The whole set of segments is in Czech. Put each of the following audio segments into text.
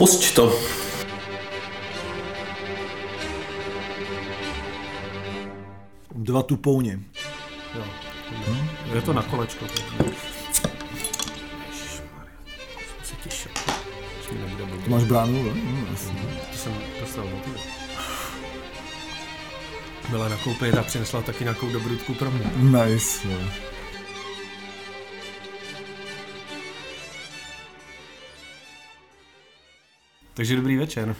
Pusť to. Dva tupouni. Jo. Je to na kolečko. To máš bránu, ne? No, jasně. To jsem dostal motiv. Byla nakoupit a přinesla taky nějakou dobrutku pro mě. Nice. no. Takže dobrý večer.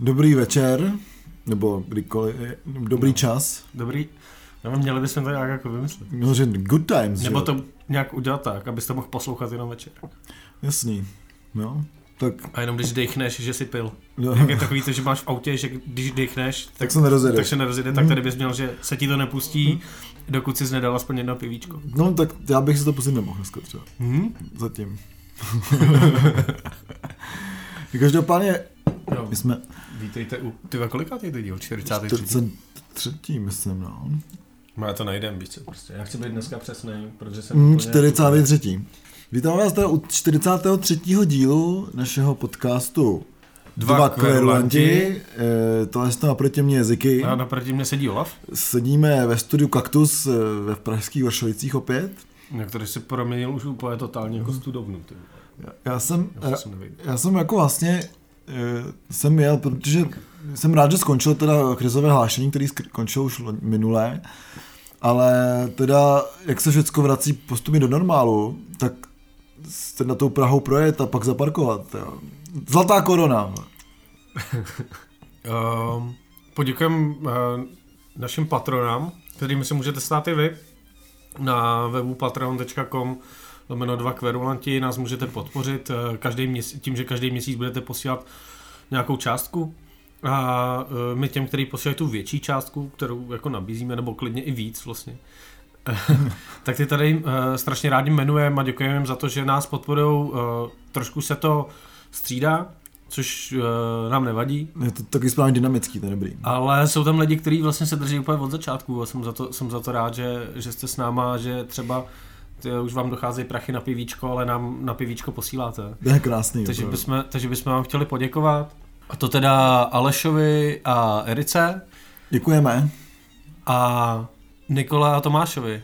Dobrý večer, nebo kdykoliv, dobrý čas. Dobrý. No, měli bychom to nějak jako vymyslet. No, že good times, že Nebo jo? to nějak udělat tak, abyste mohl poslouchat jenom večer. Jasný. No, tak, A jenom když dechneš, že jsi pil. no, Jak je takový to, že máš v autě, že když dechneš, tak, tak se nerozjede. tak se nerozjede, tak tady bys měl, že se ti to nepustí, dokud jsi nedal aspoň jedno pivíčko. No, tak já bych si to pustit nemohl dneska třeba. Hm? Zatím. Každopádně, Jo. my jsme Vítejte u... Ty ve kolikátý je to díl? 43. 43. myslím, no. No já to najdem, víš co, prostě. Já chci být dneska přesný, protože jsem Mm, úplně- 43. Vítám vás teda u 43. dílu našeho podcastu Dva Dva kverulanti. Eh, Tohle jsou naproti mě jazyky. A naproti mě sedí Olaf, Sedíme ve studiu Kaktus eh, ve pražských Vršovicích opět. na který si proměnil už úplně totálně jako studovnu. Ty. Já- Já jsem, Já já, se nevím. já jsem jako vlastně eh, jsem jel, protože jsem rád, že skončil teda krizové hlášení, který skončil už minulé, ale teda, jak se všechno vrací postupně do normálu, tak se na tou Prahou projet a pak zaparkovat. Jo. Zlatá korona. Um, Poděkujeme uh, našim patronám, kterými se můžete stát i vy. Na webu patreon.com lomeno dva kverulanti nás můžete podpořit eh, každý měsíc, tím, že každý měsíc budete posílat nějakou částku. A eh, my těm, kteří posílají tu větší částku, kterou jako nabízíme, nebo klidně i víc vlastně, tak ty tady uh, strašně rádi jmenujeme a děkujeme jim za to, že nás podporují. Uh, trošku se to střídá, což uh, nám nevadí, Je to taky správně dynamický, to je dobrý. ale jsou tam lidi, kteří vlastně se drží úplně od začátku a jsem za to, jsem za to rád, že, že jste s náma, že třeba ty, už vám docházejí prachy na pivíčko, ale nám na pivíčko posíláte. To je krásný. Takže opravdu. bychom, takže bychom vám chtěli poděkovat. A to teda Alešovi a Erice Děkujeme. a Nikola a Tomášovi.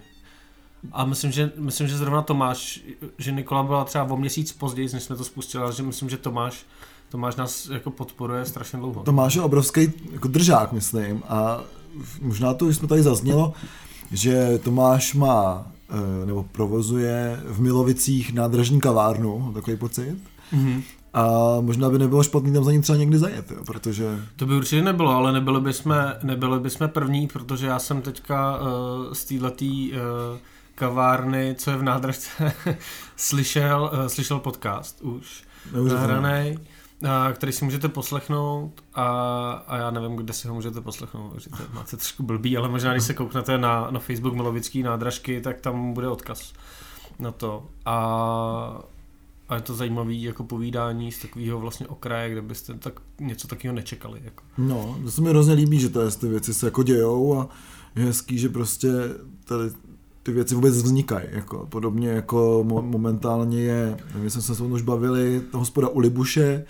A myslím že, myslím, že zrovna Tomáš, že Nikola byla třeba o měsíc později, než jsme to spustili, ale že myslím, že Tomáš, Tomáš nás jako podporuje strašně dlouho. Tomáš je obrovský jako držák, myslím. A možná to už jsme tady zaznělo, že Tomáš má eh, nebo provozuje v Milovicích nádražní kavárnu, mám takový pocit. Mhm. A možná by nebylo špatný tam za ním třeba někdy zajet, jo, protože To by určitě nebylo, ale nebyli bychom, nebyli bychom první, protože já jsem teďka uh, z této uh, kavárny, co je v nádržce, slyšel, uh, slyšel podcast už nahraný, který si můžete poslechnout a, a já nevím, kde si ho můžete poslechnout, to máte trošku blbý, ale možná, když se kouknete na, na Facebook Milovický nádražky, tak tam bude odkaz na to. A a je to zajímavý jako povídání z takového vlastně okraje, kde byste tak něco takového nečekali. Jako. No, to se mi hrozně líbí, že tady ty věci se jako dějou a je hezký, že prostě tady ty věci vůbec vznikají. Jako, podobně jako mo- momentálně je, my jsme se s už bavili, hospoda u Libuše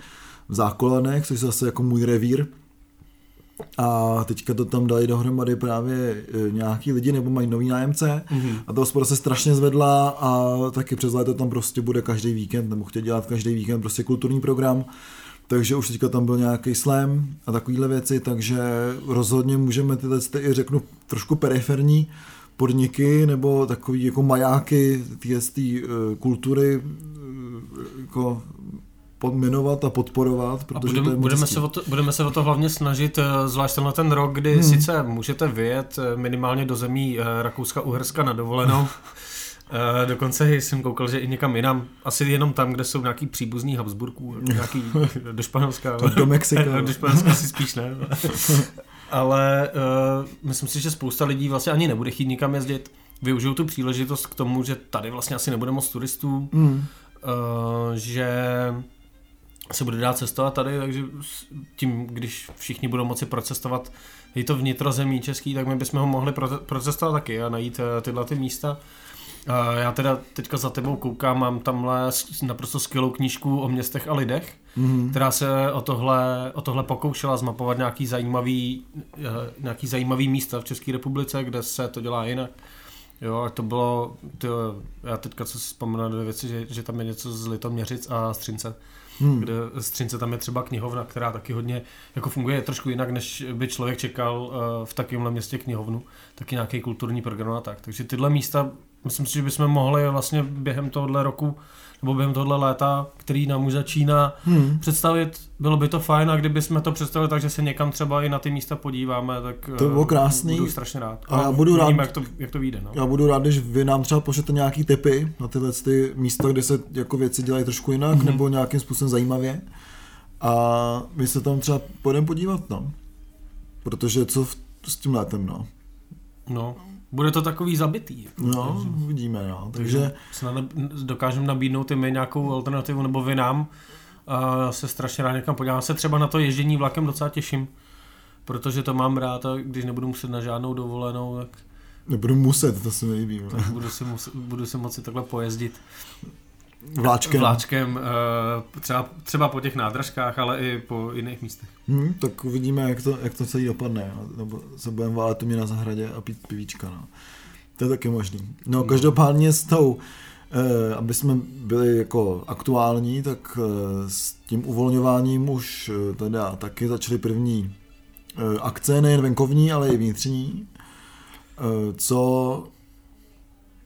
v Zákolanech, což je zase jako můj revír. A teďka to tam dali dohromady právě e, nějaký lidi, nebo mají nový nájemce. Mhm. A ta hospoda se strašně zvedla a taky přes léto tam prostě bude každý víkend, nebo chtěl dělat každý víkend prostě kulturní program. Takže už teďka tam byl nějaký slam a takovéhle věci, takže rozhodně můžeme tyhle ty, i řeknu trošku periferní podniky nebo takový jako majáky té uh, kultury uh, jako podminovat a podporovat, A protože to budeme, je budeme, se o to, budeme se o to hlavně snažit, eh, zvlášť tenhle ten rok, kdy Hmm. sice můžete vyjet minimálně do zemí eh, Rakouska, Uherska na dovolenou, Dokonce jsem koukal, že i někam jinam, asi jenom tam, kde jsou nějaký příbuzný Habsburků, nějaký do Španělska. Do Mexika. do Španělska si spíš ne. Ale uh, myslím si, že spousta lidí vlastně ani nebude chtít nikam jezdit. Využijou tu příležitost k tomu, že tady vlastně asi nebude moc turistů, Mm. uh, že se bude dát cestovat tady, takže tím, když všichni budou moci procestovat i to vnitrozemí český, tak my bychom ho mohli proce- procestovat taky a najít eh, tyhle ty místa. Já teda teďka za tebou koukám, mám tamhle naprosto skvělou knížku o městech a lidech, mm-hmm. která se o tohle, o tohle pokoušela zmapovat nějaký zajímavý, eh, nějaký zajímavý místa v České republice, kde se to dělá jinak. Jo, a to bylo, to, já teďka co vzpomínám na dvě věci, že, že tam je něco z Litoměřic a Střince. Hmm. Kde Střince tam je třeba knihovna, která taky hodně jako funguje trošku jinak, než by člověk čekal uh, v takovémhle městě knihovnu, taky nějaký kulturní program a tak. Takže tyhle místa myslím si, že bychom mohli vlastně během tohohle roku nebo během tohohle léta, který nám už začíná hmm. představit, bylo by to fajn a kdyby jsme to představili tak, že se někam třeba i na ty místa podíváme, tak to bylo eh, krásný. budu strašně rád. A já budu rád, jak to, jak to vyjde. No. Já budu rád, když vy nám třeba pošlete nějaký typy na tyhle ty místa, kde se jako věci dělají trošku jinak, hmm. nebo nějakým způsobem zajímavě. A my se tam třeba půjdeme podívat, no. Protože co v, s tím létem, no. No, bude to takový zabitý. Jako, no, takže, uvidíme, no. Takže... Snad dokážeme nabídnout i my nějakou alternativu, nebo vy nám. A se strašně rád někam podívám. Se třeba na to ježdění vlakem docela těším, protože to mám rád a když nebudu muset na žádnou dovolenou, tak... Nebudu muset, to se mi líbí. budu, si muset, budu si moci takhle pojezdit. Vláčkem. Vláčkem, eh, třeba, třeba po těch nádražkách, ale i po jiných místech. Hmm, tak uvidíme, jak to, jak to celý dopadne. Nebo se budeme válet mě na zahradě a pít pivíčka. No. To je taky možný. No, každopádně s tou, eh, aby jsme byli jako aktuální, tak eh, s tím uvolňováním už teda taky začaly první akce, nejen venkovní, ale i vnitřní. Co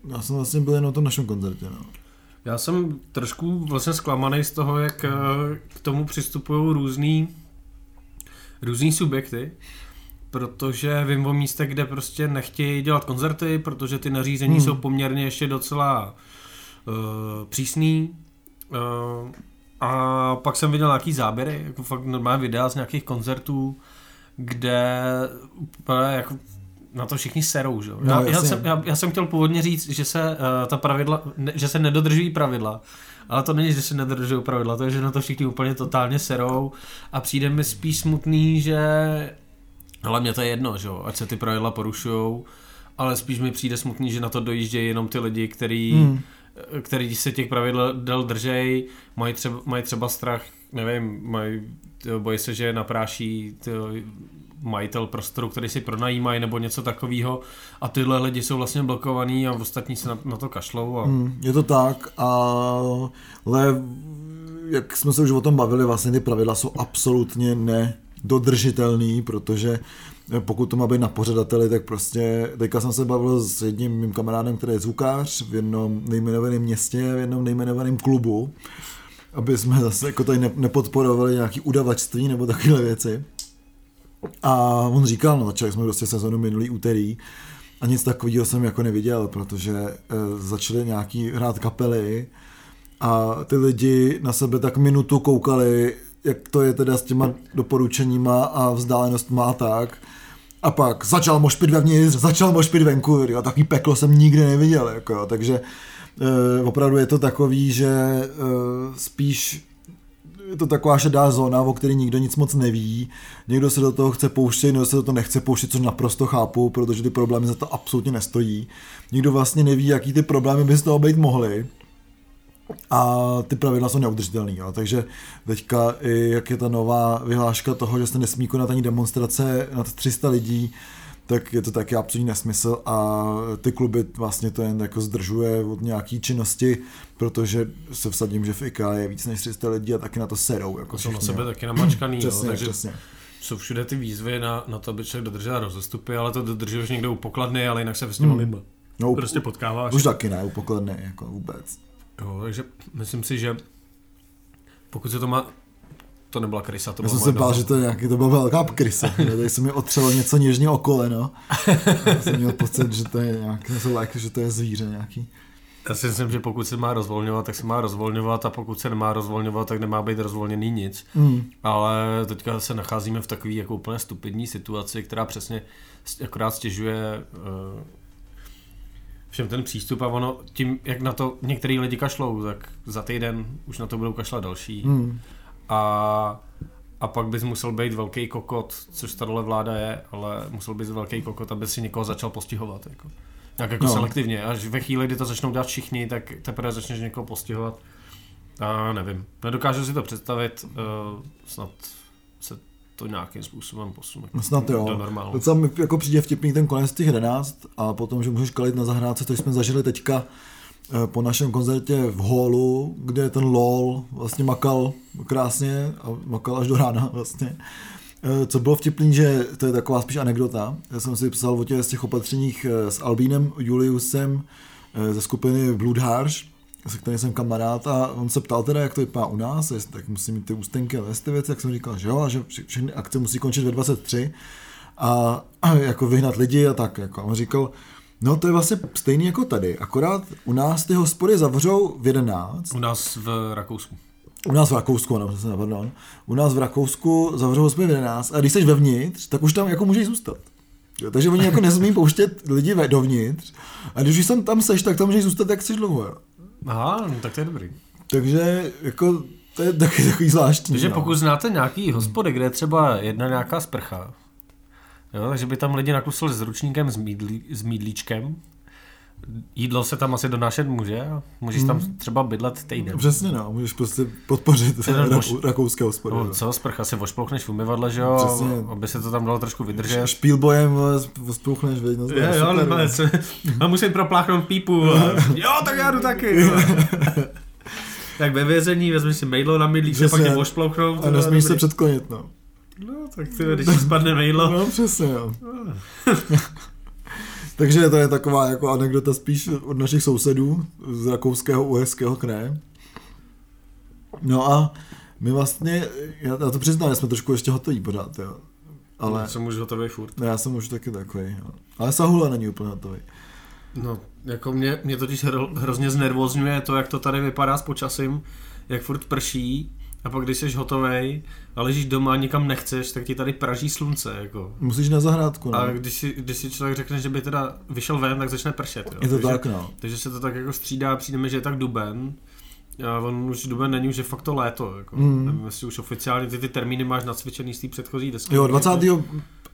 já jsem vlastně byl jen na tom našem koncertě. No. Já jsem trošku vlastně zklamaný z toho, jak eh, k tomu přistupují různý, různý subjekty, protože vím o místech, kde prostě nechtějí dělat koncerty, protože ty nařízení hmm. jsou poměrně ještě docela uh, přísný. Uh, a pak jsem viděl nějaký záběry, jako fakt normální videa z nějakých koncertů, kde jako na to všichni serou, že? No, já, já, jsem, já, já jsem chtěl původně říct, že se uh, ta pravidla, ne, že se nedodržují pravidla, ale to není, že se nedodržují pravidla, to je, že na to všichni úplně totálně serou a přijde mi spíš smutný, že ale mě to je jedno, že jo, ať se ty pravidla porušují, ale spíš mi přijde smutný, že na to dojíždějí jenom ty lidi, který, hmm. který se těch pravidel držej, mají třeba, mají třeba strach, nevím, mají, bojí se, že napráší majitel prostoru, který si pronajímají nebo něco takového a tyhle lidi jsou vlastně blokovaný a ostatní se na, na to kašlou. A... Hmm, je to tak, ale jak jsme se už o tom bavili, vlastně ty pravidla jsou absolutně nedodržitelný, protože pokud to má být na pořadateli, tak prostě, teďka jsem se bavil s jedním mým kamarádem, který je zvukář v jednom nejmenovaném městě, v jednom nejmenovaném klubu, aby jsme zase jako tady nepodporovali nějaký udavačství nebo takové věci. A on říkal, no začali jsme prostě sezonu minulý úterý a nic takového jsem jako neviděl, protože e, začaly nějaký hrát kapely a ty lidi na sebe tak minutu koukali, jak to je teda s těma doporučeníma a vzdálenost má tak. A pak začal mošpit vevnitř, začal mošpit venku, jo, takový peklo jsem nikdy neviděl, jako, takže e, opravdu je to takový, že e, spíš je to taková šedá zóna, o který nikdo nic moc neví. Někdo se do toho chce pouštět, někdo se do toho nechce pouštět, což naprosto chápu, protože ty problémy za to absolutně nestojí. Nikdo vlastně neví, jaký ty problémy by z toho být mohly. A ty pravidla jsou neudržitelné. Takže teďka, jak je ta nová vyhláška toho, že se nesmí konat ani demonstrace nad 300 lidí, tak je to taky absolutní nesmysl a ty kluby vlastně to jen jako zdržuje od nějaký činnosti, protože se vsadím, že v IKEA je víc než 300 lidí a taky na to serou. Jako jsou na sebe taky namačkaný, přesně, jo, takže přesně. jsou všude ty výzvy na, na to, aby člověk dodržel rozestupy, ale to dodržuješ někde u pokladny, ale jinak se s těma hmm. no, prostě potkáváš. Už taky ne, u pokladny, jako vůbec. Jo, takže myslím si, že pokud se to má to nebyla krysa, to Já jsem se bál, že to, je nějaký, to byla velká krysa. Tady se mi otřelo něco něžně o koleno. Já jsem měl pocit, že to je nějaký, like, že to je zvíře nějaký. Já si myslím, že pokud se má rozvolňovat, tak se má rozvolňovat a pokud se nemá rozvolňovat, tak nemá být rozvolněný nic. Mm. Ale teďka se nacházíme v takové jako úplně stupidní situaci, která přesně akorát stěžuje uh, všem ten přístup a ono tím, jak na to některý lidi kašlou, tak za týden už na to budou kašlat další. Mm a, a pak bys musel být velký kokot, což tahle vláda je, ale musel bys velký kokot, aby si někoho začal postihovat. Jako. Tak jako No. selektivně, až ve chvíli, kdy to začnou dělat všichni, tak teprve začneš někoho postihovat. A nevím, nedokážu si to představit, uh, snad se to nějakým způsobem posune. No snad jo. Do normálu. Docela mi jako přijde vtipný ten konec těch 11 a potom, že můžeš kalit na zahrádce, což jsme zažili teďka po našem koncertě v Hallu, kde ten LOL vlastně makal krásně a makal až do rána vlastně. Eh, Co bylo vtipný, že to je taková spíš anekdota. Já jsem si psal o těch z těch opatřeních eh, s Albínem Juliusem eh, ze skupiny Blood Harsh, se kterým jsem kamarád a on se ptal teda, jak to vypadá u nás, jestli tak musí mít ty ústenky a ty věci, jak jsem říkal, že jo, a že vše- všechny akce musí končit ve 23 a, a jako vyhnat lidi a tak. Jako. A on říkal, no to je vlastně stejný jako tady, akorát u nás ty hospody zavřou v 11, U nás v Rakousku. u nás v Rakousku, ano, se pardon. U nás v Rakousku zavřou hospody v 11 a když jsi vevnitř, tak už tam jako můžeš zůstat. Jo, takže oni jako nesmí pouštět lidi ve- dovnitř a když už tam, tam seš, tak tam můžeš zůstat jak chceš dlouho. Jo. Aha, no, tak to je dobrý. Takže jako to je taky takový zvláštní. Takže no. pokud znáte nějaký hospody, kde je třeba jedna nějaká sprcha, jo, takže by tam lidi nakusili s ručníkem s, mídlí, s mídlíčkem, jídlo se tam asi donášet může, a můžeš tam třeba bydlet týden. Přesně no, můžeš prostě podpořit rakou, mož- rakouské hospody. No, no. co, sprcha si vošploukneš v umyvadle, že jo, Přesně. aby se to tam dalo trošku vydržet. Špílbojem spouchneš, veď, no, je Jo, ale no. co, a musím propláchnout pípu. A, jo, tak já jdu taky. tak ve vězení vezmeš si mejdlo na mydlík, se pak Přesně. tě vošplouknout. A nesmíš se předklonit, no. No, tak ty, když spadne mejdlo. No, přesně, jo. Takže to je taková jako anekdota spíš od našich sousedů z rakouského uherského kraje. No a my vlastně, já, já to přiznám, že jsme trošku ještě hotoví pořád, jo. Ale Ale... Jsem už hotový furt. no, já jsem už taky takový, jo. Ale Sahula není úplně hotový. No, jako mě, mě totiž hro, hrozně znervozňuje to, jak to tady vypadá s počasím, jak furt prší a pak když jsi hotovej a ležíš doma a nikam nechceš, tak ti tady praží slunce, jako. Musíš na zahrádku, no. A když si, když si člověk řekne, že by teda vyšel ven, tak začne pršet. Jo. Je to takže, tak, no. takže se to tak jako střídá, přijde mi, že je tak duben. A on už duben není, už je fakt to léto. Jako. Mm. Nevím, jestli už oficiálně ty, ty termíny máš nacvičený z té předchozí desky. Jo, 20.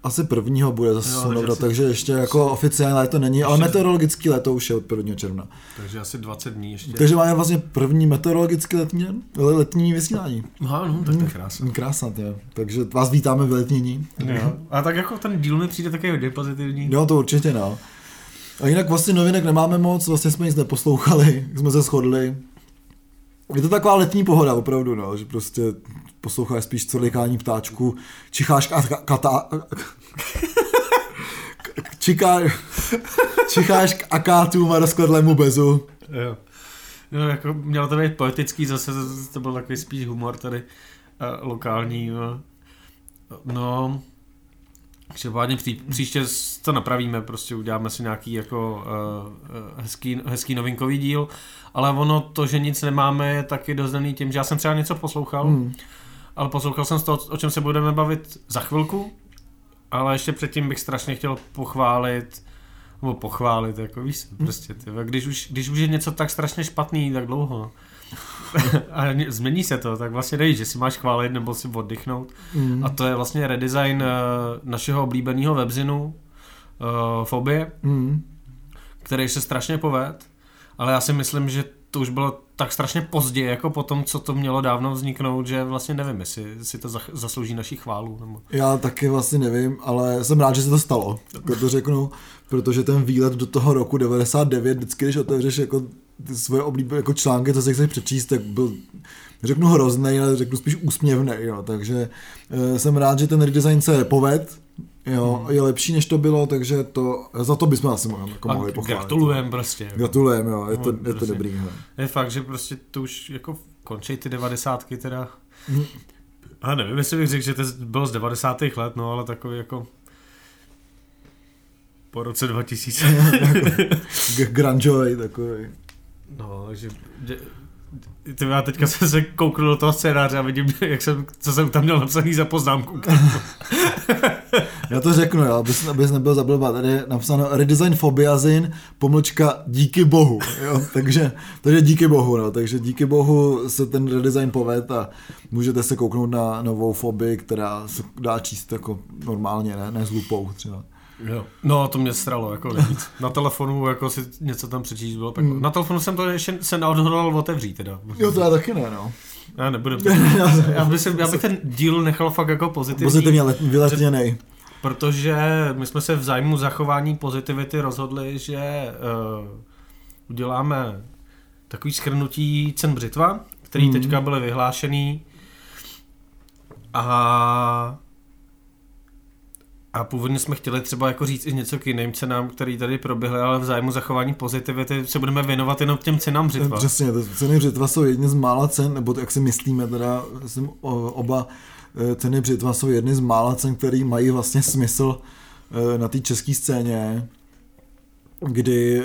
asi prvního bude zase Sonobra, takže asi- takže ještě jako oficiálně léto není, ale meteorologický léto už je od 1. června. Takže asi 20 dní ještě. Takže máme vlastně první meteorologicky letní, letní vysílání. Aha, no, tak to je krásné. Krásná, tě. Takže vás vítáme v letnění. Jo. A tak jako ten díl mi přijde taky hodně pozitivní. Jo, to určitě no. A jinak vlastně novinek nemáme moc, vlastně jsme nic neposlouchali, jsme se shodli. Je to taková letní pohoda, opravdu, no, že prostě posloucháš spíš colikání ptáčku, čicháš kata... Čiká, čicháš k akátům a rozkladlému bezu. Jo. No, jako mělo to být poetický, zase to byl takový spíš humor tady uh, lokální. No, no Každopádně pří, příště to napravíme, prostě uděláme si nějaký jako uh, hezký, hezký novinkový díl, ale ono to, že nic nemáme, je taky doznaný tím, že já jsem třeba něco poslouchal, Hmm. Ale poslouchal jsem z toho, o čem se budeme bavit za chvilku, ale ještě předtím bych strašně chtěl pochválit, nebo pochválit, jako víš, Hm. prostě, ty, když, už, když už je něco tak strašně špatný, tak dlouho, a ně- změní se to, tak vlastně nevíš, že si máš chválit nebo si oddychnout. Hmm. A to je vlastně redesign eh, našeho oblíbeného webzinu uh, Fobie, Hmm. který se strašně poved, ale já si myslím, že to už bylo tak strašně pozdě, jako po tom, co to mělo dávno vzniknout, že vlastně nevím, jestli si to zaslouží naší chválu. Nebo... Já taky vlastně nevím, ale jsem rád, že se to stalo. Tak to řeknu, protože ten výlet do toho roku 99, vždycky, když otevřeš jako ty svoje oblíbené jako články, co si chceš přečíst, tak byl, řeknu hrozný, ale řeknu spíš úsměvný. Jo. Takže e, jsem rád, že ten redesign se poved, jo, Hmm. je lepší, než to bylo, takže to, za to bychom asi mohli, jako mohli pochválit. gratulujem prostě. Jako. Gratulujem, jo, je to, No, je to prostě. dobrý. Jo. Je fakt, že prostě to už jako končí ty devadesátky teda. Mhm. A nevím, jestli bych řekl, že to bylo z 90. let, no ale takový jako po roce 2000. G- Grungeovej takový. No, takže... že- Ty já teďka jsem se kouknul do toho scénáře a vidím, jak jsem, co jsem tam měl napsaný za poznámku. Já to řeknu, jo, abys, abys nebyl zablbá. Tady je napsáno redesign fobiazin, pomlčka díky bohu. Jo, takže, takže díky bohu, no, takže díky bohu se ten redesign poved a můžete se kouknout na novou fobii, která se dá číst jako normálně, ne, ne s lupou třeba. Jo. No, to mě stralo, jako víc. Na telefonu jako si něco tam přečíst bylo peklo. Mm. Na telefonu jsem to ještě se neodhodlal otevřít teda. Jo, to já taky ne, no. Já nebudu. já, bych se, já bych ten díl nechal fakt jako pozitivní. Pozitivně let, vyletněnej. Protože my jsme se v zájmu zachování pozitivity rozhodli, že uh, uděláme takový schrnutí cen břitva, který Mhm. teďka byly vyhlášený a a původně jsme chtěli třeba jako říct i něco k jiným cenám, které tady proběhly, ale v zájmu zachování pozitivity se budeme věnovat jenom těm cenám břitva. Přesně, to ceny břitva jsou jedny z mála cen, nebo to, jak si myslíme, teda jsem, oba eh, ceny břitva jsou jedny z mála cen, které mají vlastně smysl eh, na té české scéně, kdy eh,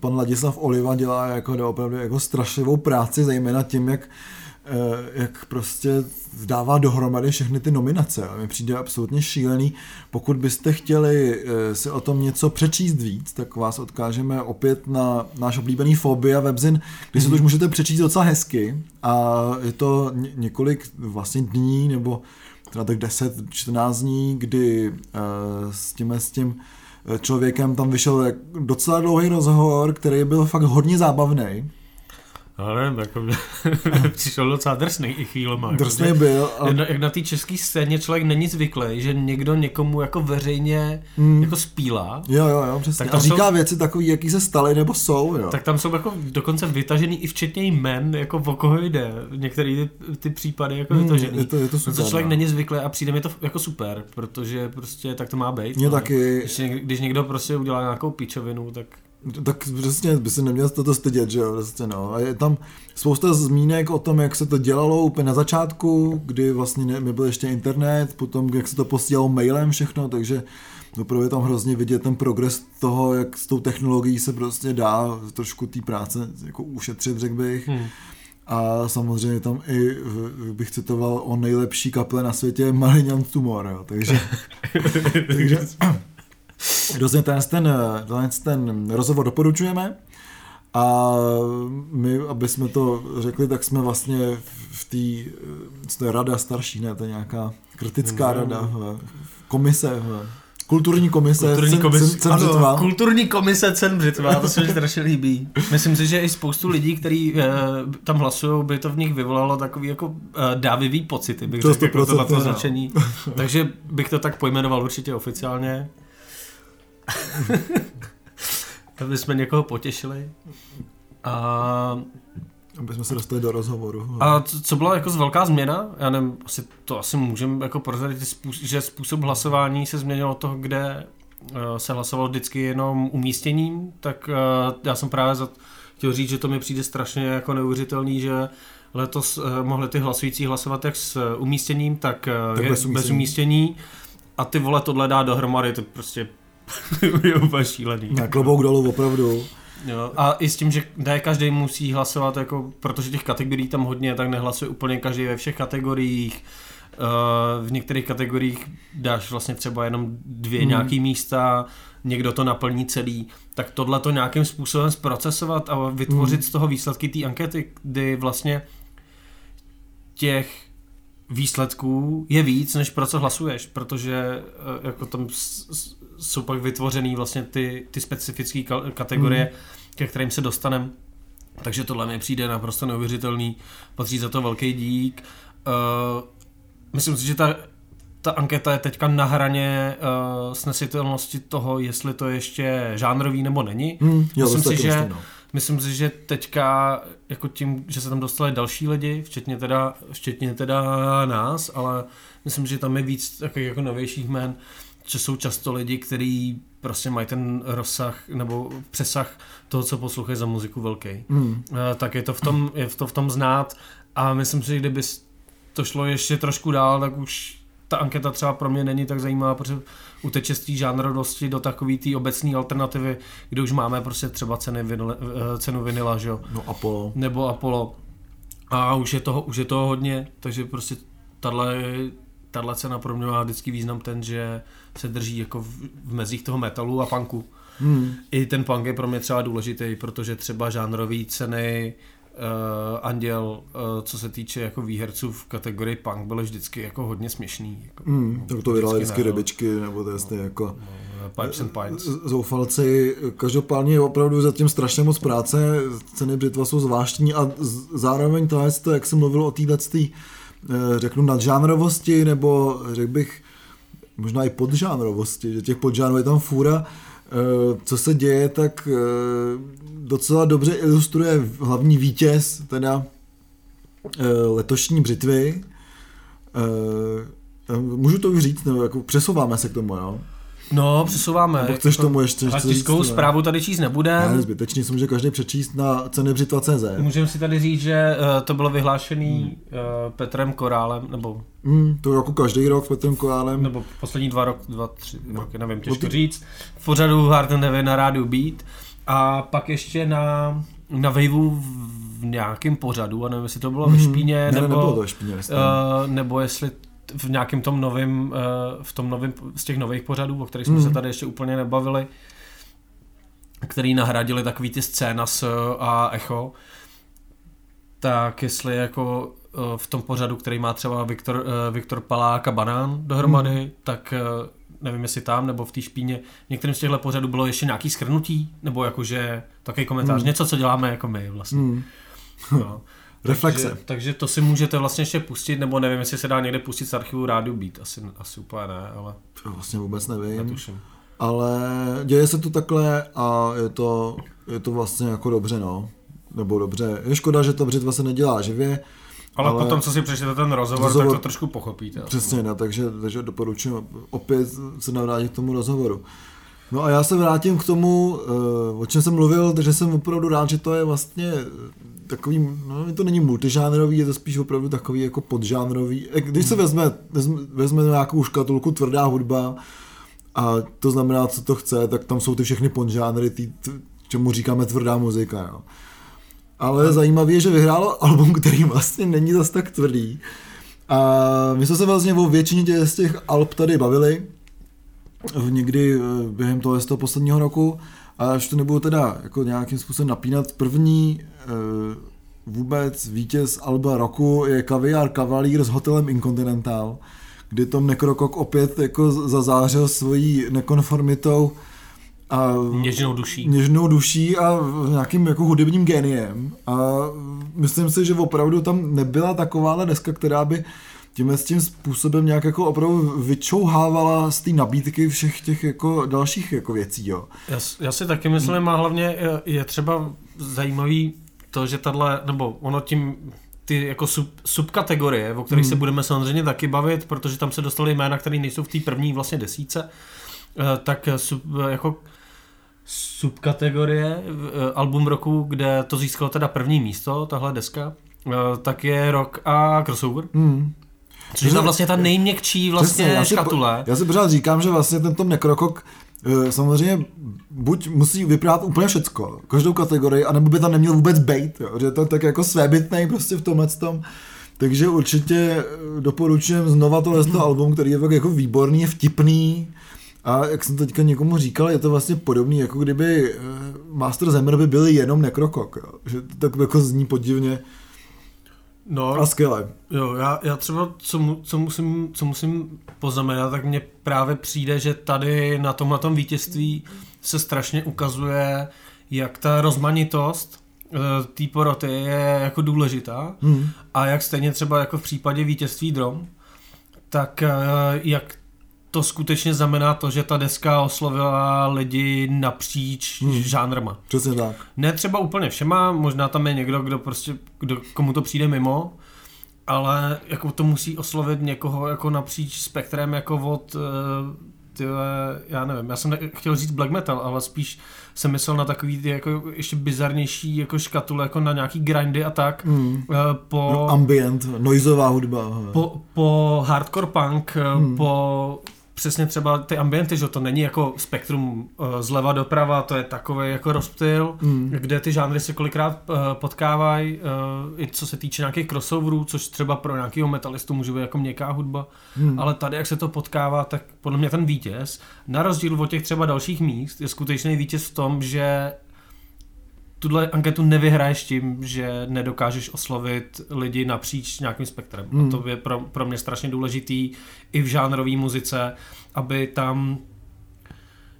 pan Ladislav Oliva dělá jako opravdu jako strašlivou práci, zejména tím, jak eh, jak prostě dává dohromady všechny ty nominace. A mi přijde absolutně šílený. Pokud byste chtěli eh, si o tom něco přečíst víc, tak vás odkážeme opět na náš oblíbený Fobia webzin, kde si to už můžete přečíst docela hezky. A je to ně- několik vlastně dní, nebo teda tak 10-14 dní, kdy eh, s tím, s tím eh, člověkem tam vyšel docela dlouhý rozhovor, který byl fakt hodně zábavný. Ale jako přišel docela drsný i chvílema. jako, Drsný že- byl. A... Jak na, jak na té české scéně člověk není zvyklý, že někdo někomu jako veřejně Mm. jako spílá, Jo, jo, jo, přesně. Tak a říká jsou- věci takový, jaký se staly nebo jsou, jo. tak tam jsou jako dokonce vytažený i včetně jmen, jako o koho jde. Některé ty, ty případy jako Hmm, vytažený. je to, je to No super. to člověk no. není zvyklý a přijde mi to jako super, protože prostě tak to má být. Mě no. taky, Když, když někdo prostě udělá nějakou pičovinu, tak tak přesně by si neměl toto stydět, že jo, prostě no. A je tam spousta zmínek o tom, jak se to dělalo úplně na začátku, kdy vlastně ne- nebyl ještě internet, potom jak se to posílalo mailem všechno, takže opravdu je tam hrozně vidět ten progres toho, jak s tou technologií se prostě dá trošku té práce jako ušetřit, řekl bych. hm. A samozřejmě tam i v- bych citoval o nejlepší kaple na světě Malignan Tumor, jo. takže, takže rozhodně ten, ten, ten, ten rozhovor doporučujeme a my, aby jsme to řekli, tak jsme vlastně v té, to je rada starší, ne, to je nějaká kritická No. rada, v- komise, v- kulturní komise, Kulturní cen, komise, cen, cen ano, břitva. kulturní komise cen břitva, to se mi strašně líbí. Myslím si, že i spoustu lidí, kteří uh, tam hlasují, by to v nich vyvolalo takový jako uh, dávivý pocity, bych To řekl, jako to 100%, na to no. značení. Takže bych to tak pojmenoval určitě oficiálně. Aby jsme někoho potěšili. A, Aby jsme se dostali do rozhovoru. a co, co byla jako z velká změna, já nevím, asi, to asi můžeme jako prozradit, že způsob hlasování se změnil od toho, kde uh, se hlasovalo vždycky jenom umístěním, tak uh, já jsem právě za, chtěl říct, že to mi přijde strašně jako neuvěřitelný, že letos uh, mohli ty hlasující hlasovat jak s umístěním, tak, Tak bez, umístění. bez umístění a ty vole tohle dá dohromady, to prostě je úplně šílený. Na klobouk dolů opravdu. Jo, a i s tím, že ne každý musí hlasovat, jako, protože těch kategorií tam hodně, tak nehlasuje úplně každý ve všech kategoriích. Uh, v některých kategoriích dáš vlastně třeba jenom dvě Hmm. nějaký místa, někdo to naplní celý, tak tohle to nějakým způsobem zprocesovat a vytvořit Hmm. z toho výsledky té ankety, kdy vlastně těch výsledků je víc, než pro co hlasuješ, protože eh, jako tam jsou pak vytvořený vlastně ty, ty specifické kategorie, Mhm. ke kterým se dostaneme. Takže tohle mi přijde naprosto neuvěřitelný, patří za to velký dík. Uh, myslím si, že ta, ta anketa je teďka na hraně uh, snesitelnosti toho, jestli to ještě žánrový nebo není. Hmm, jo, Myslím si, že- myslím, no. Myslím si, že teďka jako tím, že se tam dostali další lidi, včetně teda, včetně teda nás, ale myslím, že tam je víc takových jako novějších jmen, že jsou často lidi, kteří prostě mají ten rozsah nebo přesah toho, co poslouchají za muziku velký. Eh, tak je to v tom, je to v tom znát a myslím si, že kdyby to šlo ještě trošku dál, tak už ta anketa třeba pro mě není tak zajímavá, protože uteče z té žánrovosti do takové té obecné alternativy, kde už máme prostě třeba ceny vinyle, eh, cenu vinila, že jo, No Apollo. nebo Apollo. A už je toho, už je toho hodně, takže prostě tahle, tahle cena pro mě má vždycky význam ten, že se drží jako v, v mezích toho metalu a punku. Hmm. I ten punk je pro mě třeba důležitý, protože třeba žánrové ceny Anděl, uh, co se týče jako výherců v kategorii punk, bylo vždycky jako hodně směšný. Jako, mm, tak to vydali vždycky rybičky, nebo to je no, jako... No, pipes and Pines. Zoufalci, každopádně je opravdu zatím strašně moc práce, ceny břitva jsou zvláštní a zároveň to jak jsem mluvil o této řeknu nadžánrovosti, nebo řekl bych možná i podžánrovosti, že těch podžánrů je tam fůra, Eh, co se děje, tak eh, docela dobře ilustruje hlavní vítěz, teda eh, letošní břitvy. Můžu to už říct, nebo jako přesouváme se k tomu, jo? No, přesouváme. Nebo chceš tomu ještě A tiskovou zprávu tady číst nebudeme. Ne, zbytečně si může každý přečíst na cenybřitva.cz. Můžeme si tady říct, že uh, to bylo vyhlášený hmm. uh, Petrem Korálem, nebo... Hmm, to jako každý rok Petrem Korálem. Nebo poslední dva, rok, dva tři no. roky, nevím, těžko ty... říct. V pořadu Hard Nevy na rádiu Beat. A pak ještě na, na Waveu v nějakém pořadu, a nevím, jestli to bylo hmm. ve Špíně, ne, nebo, nebylo to ve Špíně, uh, nebo jestli v nějakém tom novém, eh, v tom novém, z těch nových pořadů, o kterých jsme mm. se tady ještě úplně nebavili, který nahradili takový ty scénas a echo, tak jestli jako eh, v tom pořadu, který má třeba Viktor, eh, Viktor Palák a Banán dohromady, mm. tak nevím jestli tam nebo v té špíně, některým z těchto pořadů bylo ještě nějaký schrnutí, nebo jakože takový komentář, mm. něco, co děláme jako my vlastně. Mm. No. Reflexe. Takže, takže to si můžete vlastně ještě pustit, nebo nevím, jestli se dá někde pustit z archivu Rádiu Beat, asi, asi úplně ne, ale... To vlastně vůbec nevím. Netuším. Ale děje se to takhle a je to, je to vlastně jako dobře, no. Nebo dobře. Je škoda, že ta břitva se nedělá živě, ale, ale potom, co si přečtete ten rozhovor, rozhovor, tak to trošku pochopíte. Přesně, no, takže, takže doporučuji opět se navrátit k tomu rozhovoru. No a já se vrátím k tomu, eh, o čem jsem mluvil, že jsem opravdu rád, že to je vlastně takový, no to není multižánrový, je to spíš opravdu takový jako podžánrový. Eh, když se vezme, vezme, vezme nějakou škatulku tvrdá hudba a to znamená, co to chce, tak tam jsou ty všechny podžánry, ty, čemu říkáme tvrdá muzika. Jo. Ale zajímavé je, že vyhrálo album, který vlastně není zas tak tvrdý. A my jsme se vlastně o většině z těch alb tady bavili, někdy eh, během toho, z toho posledního roku, a až to nebudu teda jako nějakým způsobem napínat, první e, vůbec vítěz Alba roku je Kaviar Kavalír s hotelem Incontinental, kdy Tom Nekrokok opět jako zazářil svojí nekonformitou a něžnou duší. Něžnou duší a nějakým jako hudebním geniem. A myslím si, že opravdu tam nebyla takováhle deska, která by tímhle s tím způsobem nějak jako opravdu vyčouhávala z té nabídky všech těch jako dalších jako věcí, jo. Já, já si taky myslím, a hlavně je, je třeba zajímavý to, že tahle, nebo ono tím ty jako sub, subkategorie, o kterých hmm. se budeme samozřejmě taky bavit, protože tam se dostaly jména, které nejsou v té první vlastně desíce, eh, tak sub, jako subkategorie eh, album roku, kde to získalo teda první místo, tahle deska, eh, tak je rock a crossover. Hmm. Což je vlastně ta nejměkčí vlastně Přesně, já si, škatule. Já si pořád říkám, že vlastně tento nekrokok eh, samozřejmě buď musí vypadat úplně všecko, každou kategorii, anebo by tam neměl vůbec bejt, jo, že to je tak jako svébytný prostě v tomhle tom. Takže určitě eh, doporučujem znova tohle hmm. album, který je jako výborný, je vtipný, a jak jsem teďka někomu říkal, je to vlastně podobný, jako kdyby eh, Master Zemmer by byli jenom nekrokok. Jo. Že to tak jako zní podivně. No, a skvěle. Jo, já, já třeba, co, mu, co, musím, co musím poznamenat, tak mně právě přijde, že tady na tomhle tom vítězství se strašně ukazuje, jak ta rozmanitost uh, té poroty je jako důležitá hmm. a jak stejně třeba jako v případě vítězství Drom, tak uh, jak to skutečně znamená to, že ta deska oslovila lidi napříč hmm. žánrama. Přesně tak. Ne třeba úplně všema, možná tam je někdo, kdo prostě, kdo, komu to přijde mimo, ale jako to musí oslovit někoho jako napříč spektrem jako od uh, tyhle, já nevím, já jsem chtěl říct black metal, ale spíš jsem myslel na takový ty jako ještě bizarnější jako škatule, jako na nějaký grindy a tak. Mm. Po, no, ambient, noizová hudba. Po, po hardcore punk, mm. po přesně třeba ty ambienty, že to není jako spektrum uh, zleva doprava, to je takový jako rozptyl, mm. kde ty žánry se kolikrát uh, potkávají, uh, i co se týče nějakých crossoverů, což třeba pro nějakého metalistu může být jako měkká hudba, mm. ale tady, jak se to potkává, tak podle mě ten vítěz, na rozdíl od těch třeba dalších míst, je skutečný vítěz v tom, že tuhle anketu nevyhraješ tím, že nedokážeš oslovit lidi napříč nějakým spektrem. Hmm. A to je pro, pro mě strašně důležitý i v žánrové muzice, aby tam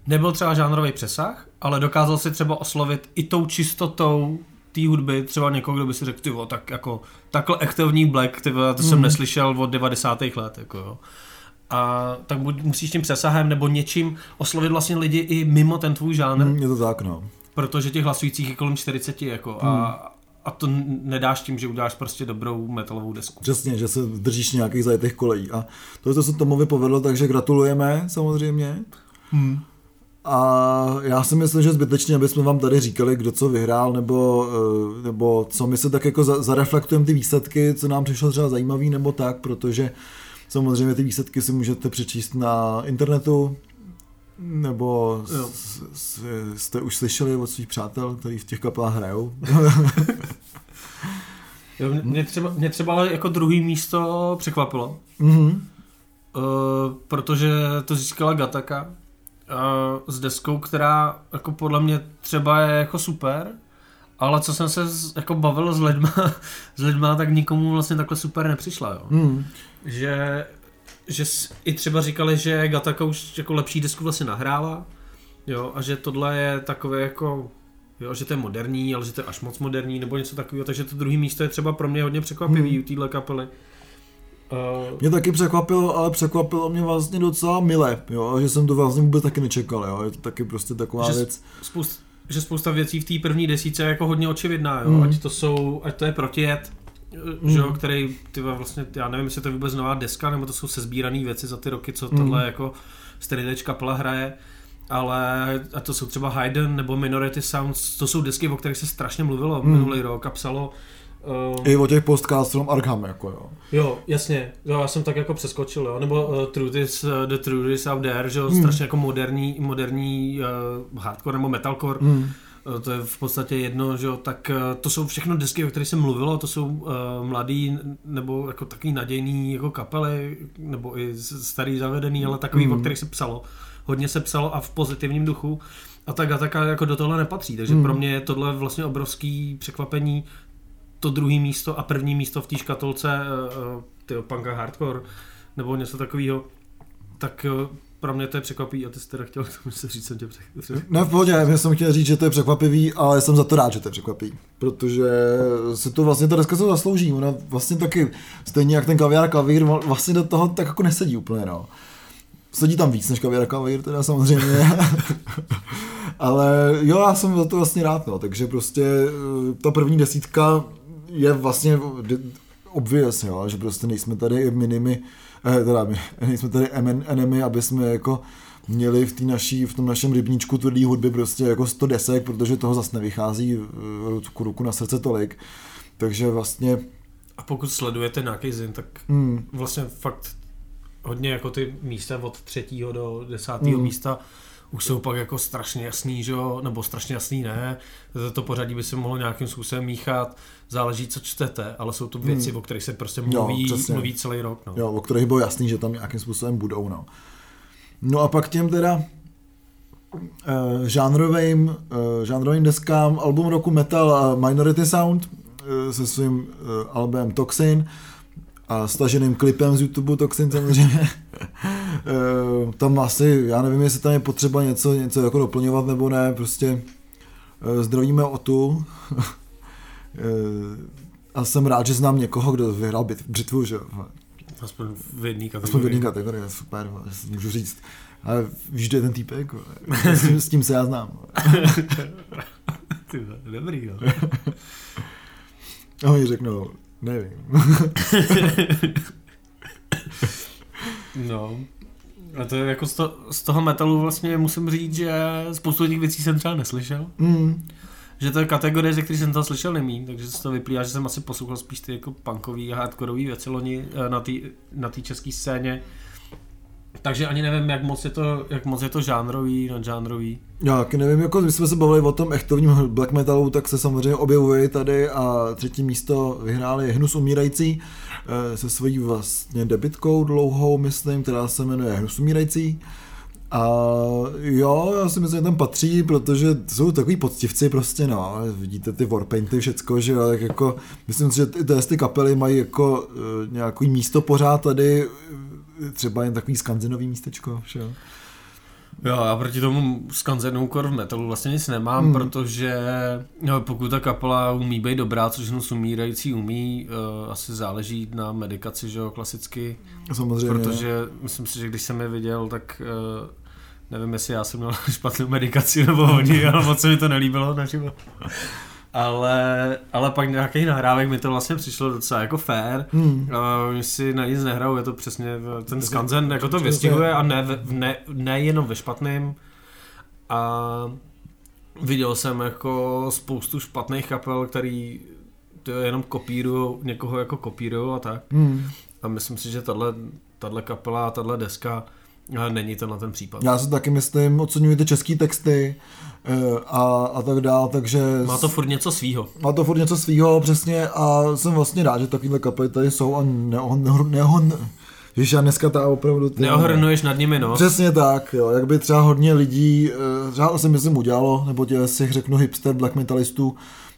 nebyl třeba žánrový přesah, ale dokázal si třeba oslovit i tou čistotou té hudby, třeba někoho, kdo by si řekl, tyvo, tak jako takhle aktivní Black, tyvo, to jsem hmm. neslyšel od 90. let, jako jo. A tak buď musíš tím přesahem nebo něčím oslovit vlastně lidi i mimo ten tvůj žánr. Hmm, je to tak, no. Protože těch hlasujících je kolem 40, jako, hmm. a, a to nedáš tím, že uděláš prostě dobrou metalovou desku. Přesně, že se držíš nějakých zajetých kolejí. A to, to se tomu povedlo, takže gratulujeme samozřejmě. Hmm. A já si myslím, že zbytečně, aby jsme vám tady říkali, kdo co vyhrál, nebo, eh, nebo co my se tak jako zareflektujeme ty výsledky, co nám přišlo třeba zajímavý, nebo tak, protože samozřejmě ty výsledky si můžete přečíst na internetu, nebo s, s, jste už slyšeli od svých přátel, kteří v těch kapelách hrajou. jo, mě, třeba, mě třeba ale jako druhý místo překvapilo. Mm-hmm. Uh, protože to získala Gataka, uh, s deskou, která jako podle mě třeba je jako super, ale co jsem se z, jako bavil s lidma, s lidma, tak nikomu vlastně takhle super nepřišla, jo. Mm. Že, že i třeba říkali, že Gataka už jako lepší desku vlastně nahrála, jo, a že tohle je takové jako Jo, že to je moderní, ale že to je až moc moderní, nebo něco takového, takže to druhé místo je třeba pro mě hodně překvapivý hmm. u téhle kapely. Uh, mě taky překvapilo, ale překvapilo mě vlastně docela mile, jo, že jsem to vlastně vůbec taky nečekal, jo, je to taky prostě taková že věc. Spoust, že spousta věcí v té první desíce je jako hodně očividná, jo, mm. ať to jsou, ať to je protijet, mm. že jo, který, ty vlastně, já nevím, jestli to je vůbec nová deska, nebo to jsou sezbírané věci za ty roky, co mm. tohle jako Sterilič kapela hraje, ale a to jsou třeba Hayden nebo Minority Sounds, to jsou desky, o kterých se strašně mluvilo mm. minulý rok a psalo Uh, I o těch postcastům Arkham, jako jo. Jo, jasně, jo, já jsem tak jako přeskočil, jo, nebo uh, Truth is, uh, The Truth is Out There, že jo, hmm. strašně jako moderní, moderní uh, hardcore nebo metalcore, hmm. Uh, to je v podstatě jedno, že jo, tak uh, to jsou všechno desky, o kterých jsem mluvil, to jsou uh, mladý nebo jako takový nadějný jako kapely, nebo i starý zavedený, ale takový, hmm. o kterých se psalo. Hodně se psalo a v pozitivním duchu. A tak a tak jako do tohle nepatří, takže hmm. pro mě je tohle vlastně obrovský překvapení, to druhé místo a první místo v té škatolce uh, tyho punka hardcore nebo něco takového, tak pro mě to je překvapivý a ty jsi teda chtěl k tomu se říct, jsem tě překvapil. Ne, v pohodě, já jsem chtěl říct, že to je překvapivý, ale jsem za to rád, že to je překvapivý, protože se to vlastně ta deska se zaslouží, ona vlastně taky, stejně jak ten kaviár klavír, vlastně do toho tak jako nesedí úplně, no. Sedí tam víc než kaviár klavír, teda samozřejmě. ale jo, já jsem za to vlastně rád, no, takže prostě eh, ta první desítka je vlastně obvious, jo, že prostě nejsme tady minimi, eh, teda my, nejsme tady enemy, aby jsme jako měli v, tý naší, v tom našem rybníčku tvrdý hudby prostě jako 100 desek, protože toho zase nevychází eh, ruku, ruku na srdce tolik. Takže vlastně... A pokud sledujete nějaký zin, tak hmm. vlastně fakt hodně jako ty místa od třetího do desátého hmm. místa už jsou pak jako strašně jasný, že jo? nebo strašně jasný ne, to pořadí by se mohlo nějakým způsobem míchat, záleží, co čtete, ale jsou to věci, hmm. o kterých se prostě mluví, jo, mluví celý rok. No. Jo, o kterých bylo jasný, že tam nějakým způsobem budou. No, no a pak těm teda uh, žánrovým, uh, žánrovým deskám album roku Metal a Minority Sound uh, se svým uh, albem Toxin a staženým klipem z YouTube Toxin samozřejmě. Eh, tam asi, já nevím, jestli tam je potřeba něco, něco jako doplňovat nebo ne, prostě eh, zdravíme o tu. Eh, a jsem rád, že znám někoho, kdo vyhrál břitvu, že Aspoň v jedné kategorii. Aspoň v jedné kategorii, super, můžu říct. Ale víš, je ten týpek? s, tím, s tím se já znám. Ty, dobrý, jo. A oni řeknou, nevím. no. A to je jako z, to, z toho metalu vlastně musím říct, že spoustu těch věcí jsem třeba neslyšel. Mm. Že to je kategorie, ze které jsem to slyšel nemý, takže z toho vyplývá, že jsem asi poslouchal spíš ty jako punkový a hardkorový věci loni eh, na té na české scéně. Takže ani nevím, jak moc je to, jak moc je to žánrový, nadžánrový. Já taky nevím, jako my jsme se bavili o tom echtovním black metalu, tak se samozřejmě objevuje tady a třetí místo vyhráli Hnus umírající eh, se svojí vlastně debitkou dlouhou, myslím, která se jmenuje Hnus umírající. A jo, já si myslím, že tam patří, protože jsou takový poctivci prostě, no, vidíte ty warpainty, všecko, že jo, tak jako, myslím si, že ty, ty kapely mají jako uh, nějaký místo pořád tady, třeba jen takový skanzenový místečko, že jo. Jo, já proti tomu skanzenu core v metalu vlastně nic nemám, hmm. protože no, pokud ta kapela umí být dobrá, což no umírající umí, uh, asi záleží na medikaci, že jo, klasicky. Samozřejmě. Protože myslím si, že když jsem je viděl, tak uh, nevím, jestli já jsem měl špatnou medikaci nebo oni, ale moc se mi to nelíbilo naživo ale, ale pak nějaký nahrávek mi to vlastně přišlo docela jako fair. Hmm. Uh, si na nic nehrajou, je to přesně ten skanzen, jako to vystihuje a ne, ne, ne jenom ve špatným. A viděl jsem jako spoustu špatných kapel, který to jenom kopírují, někoho jako kopírují a tak. Hmm. A myslím si, že tahle kapela, tahle deska není to na ten případ. Já si taky myslím, oceňuji ty české texty eh, a, a tak dál, takže... Má to furt něco svýho. Má to furt něco svýho, přesně, a jsem vlastně rád, že takovýhle kapely tady jsou a neho, neho, neho, Víš, já dneska ta opravdu... Ty, Neohrnuješ nad nimi, no. Přesně tak, jo. Jak by třeba hodně lidí, eh, třeba si myslím udělalo, nebo tě si řeknu hipster black metalistů,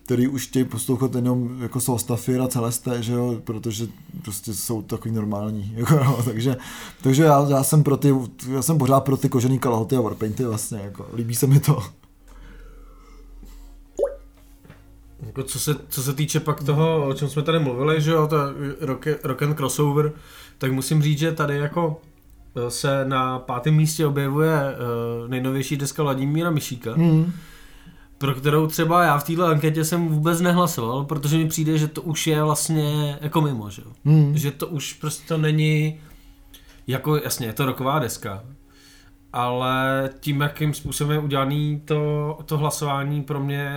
který už chtějí poslouchat jenom jako Solstafir a Celeste, že jo, protože prostě jsou takový normální, jako, no, takže, takže já, já, jsem pro ty, já jsem pořád pro ty kožený kalhoty a warpainty vlastně, jako, líbí se mi to. Jako co, se, co se týče pak toho, o čem jsme tady mluvili, že jo, ta rock, rock and crossover, tak musím říct, že tady jako eh, se na pátém místě objevuje uh, nejnovější deska Vladimíra Myšíka, mm pro kterou třeba já v této anketě jsem vůbec nehlasoval, protože mi přijde, že to už je vlastně jako mimo, že, hmm. že to už prostě to není, jako jasně, je to roková deska, ale tím, jakým způsobem je udělaný to, to hlasování, pro mě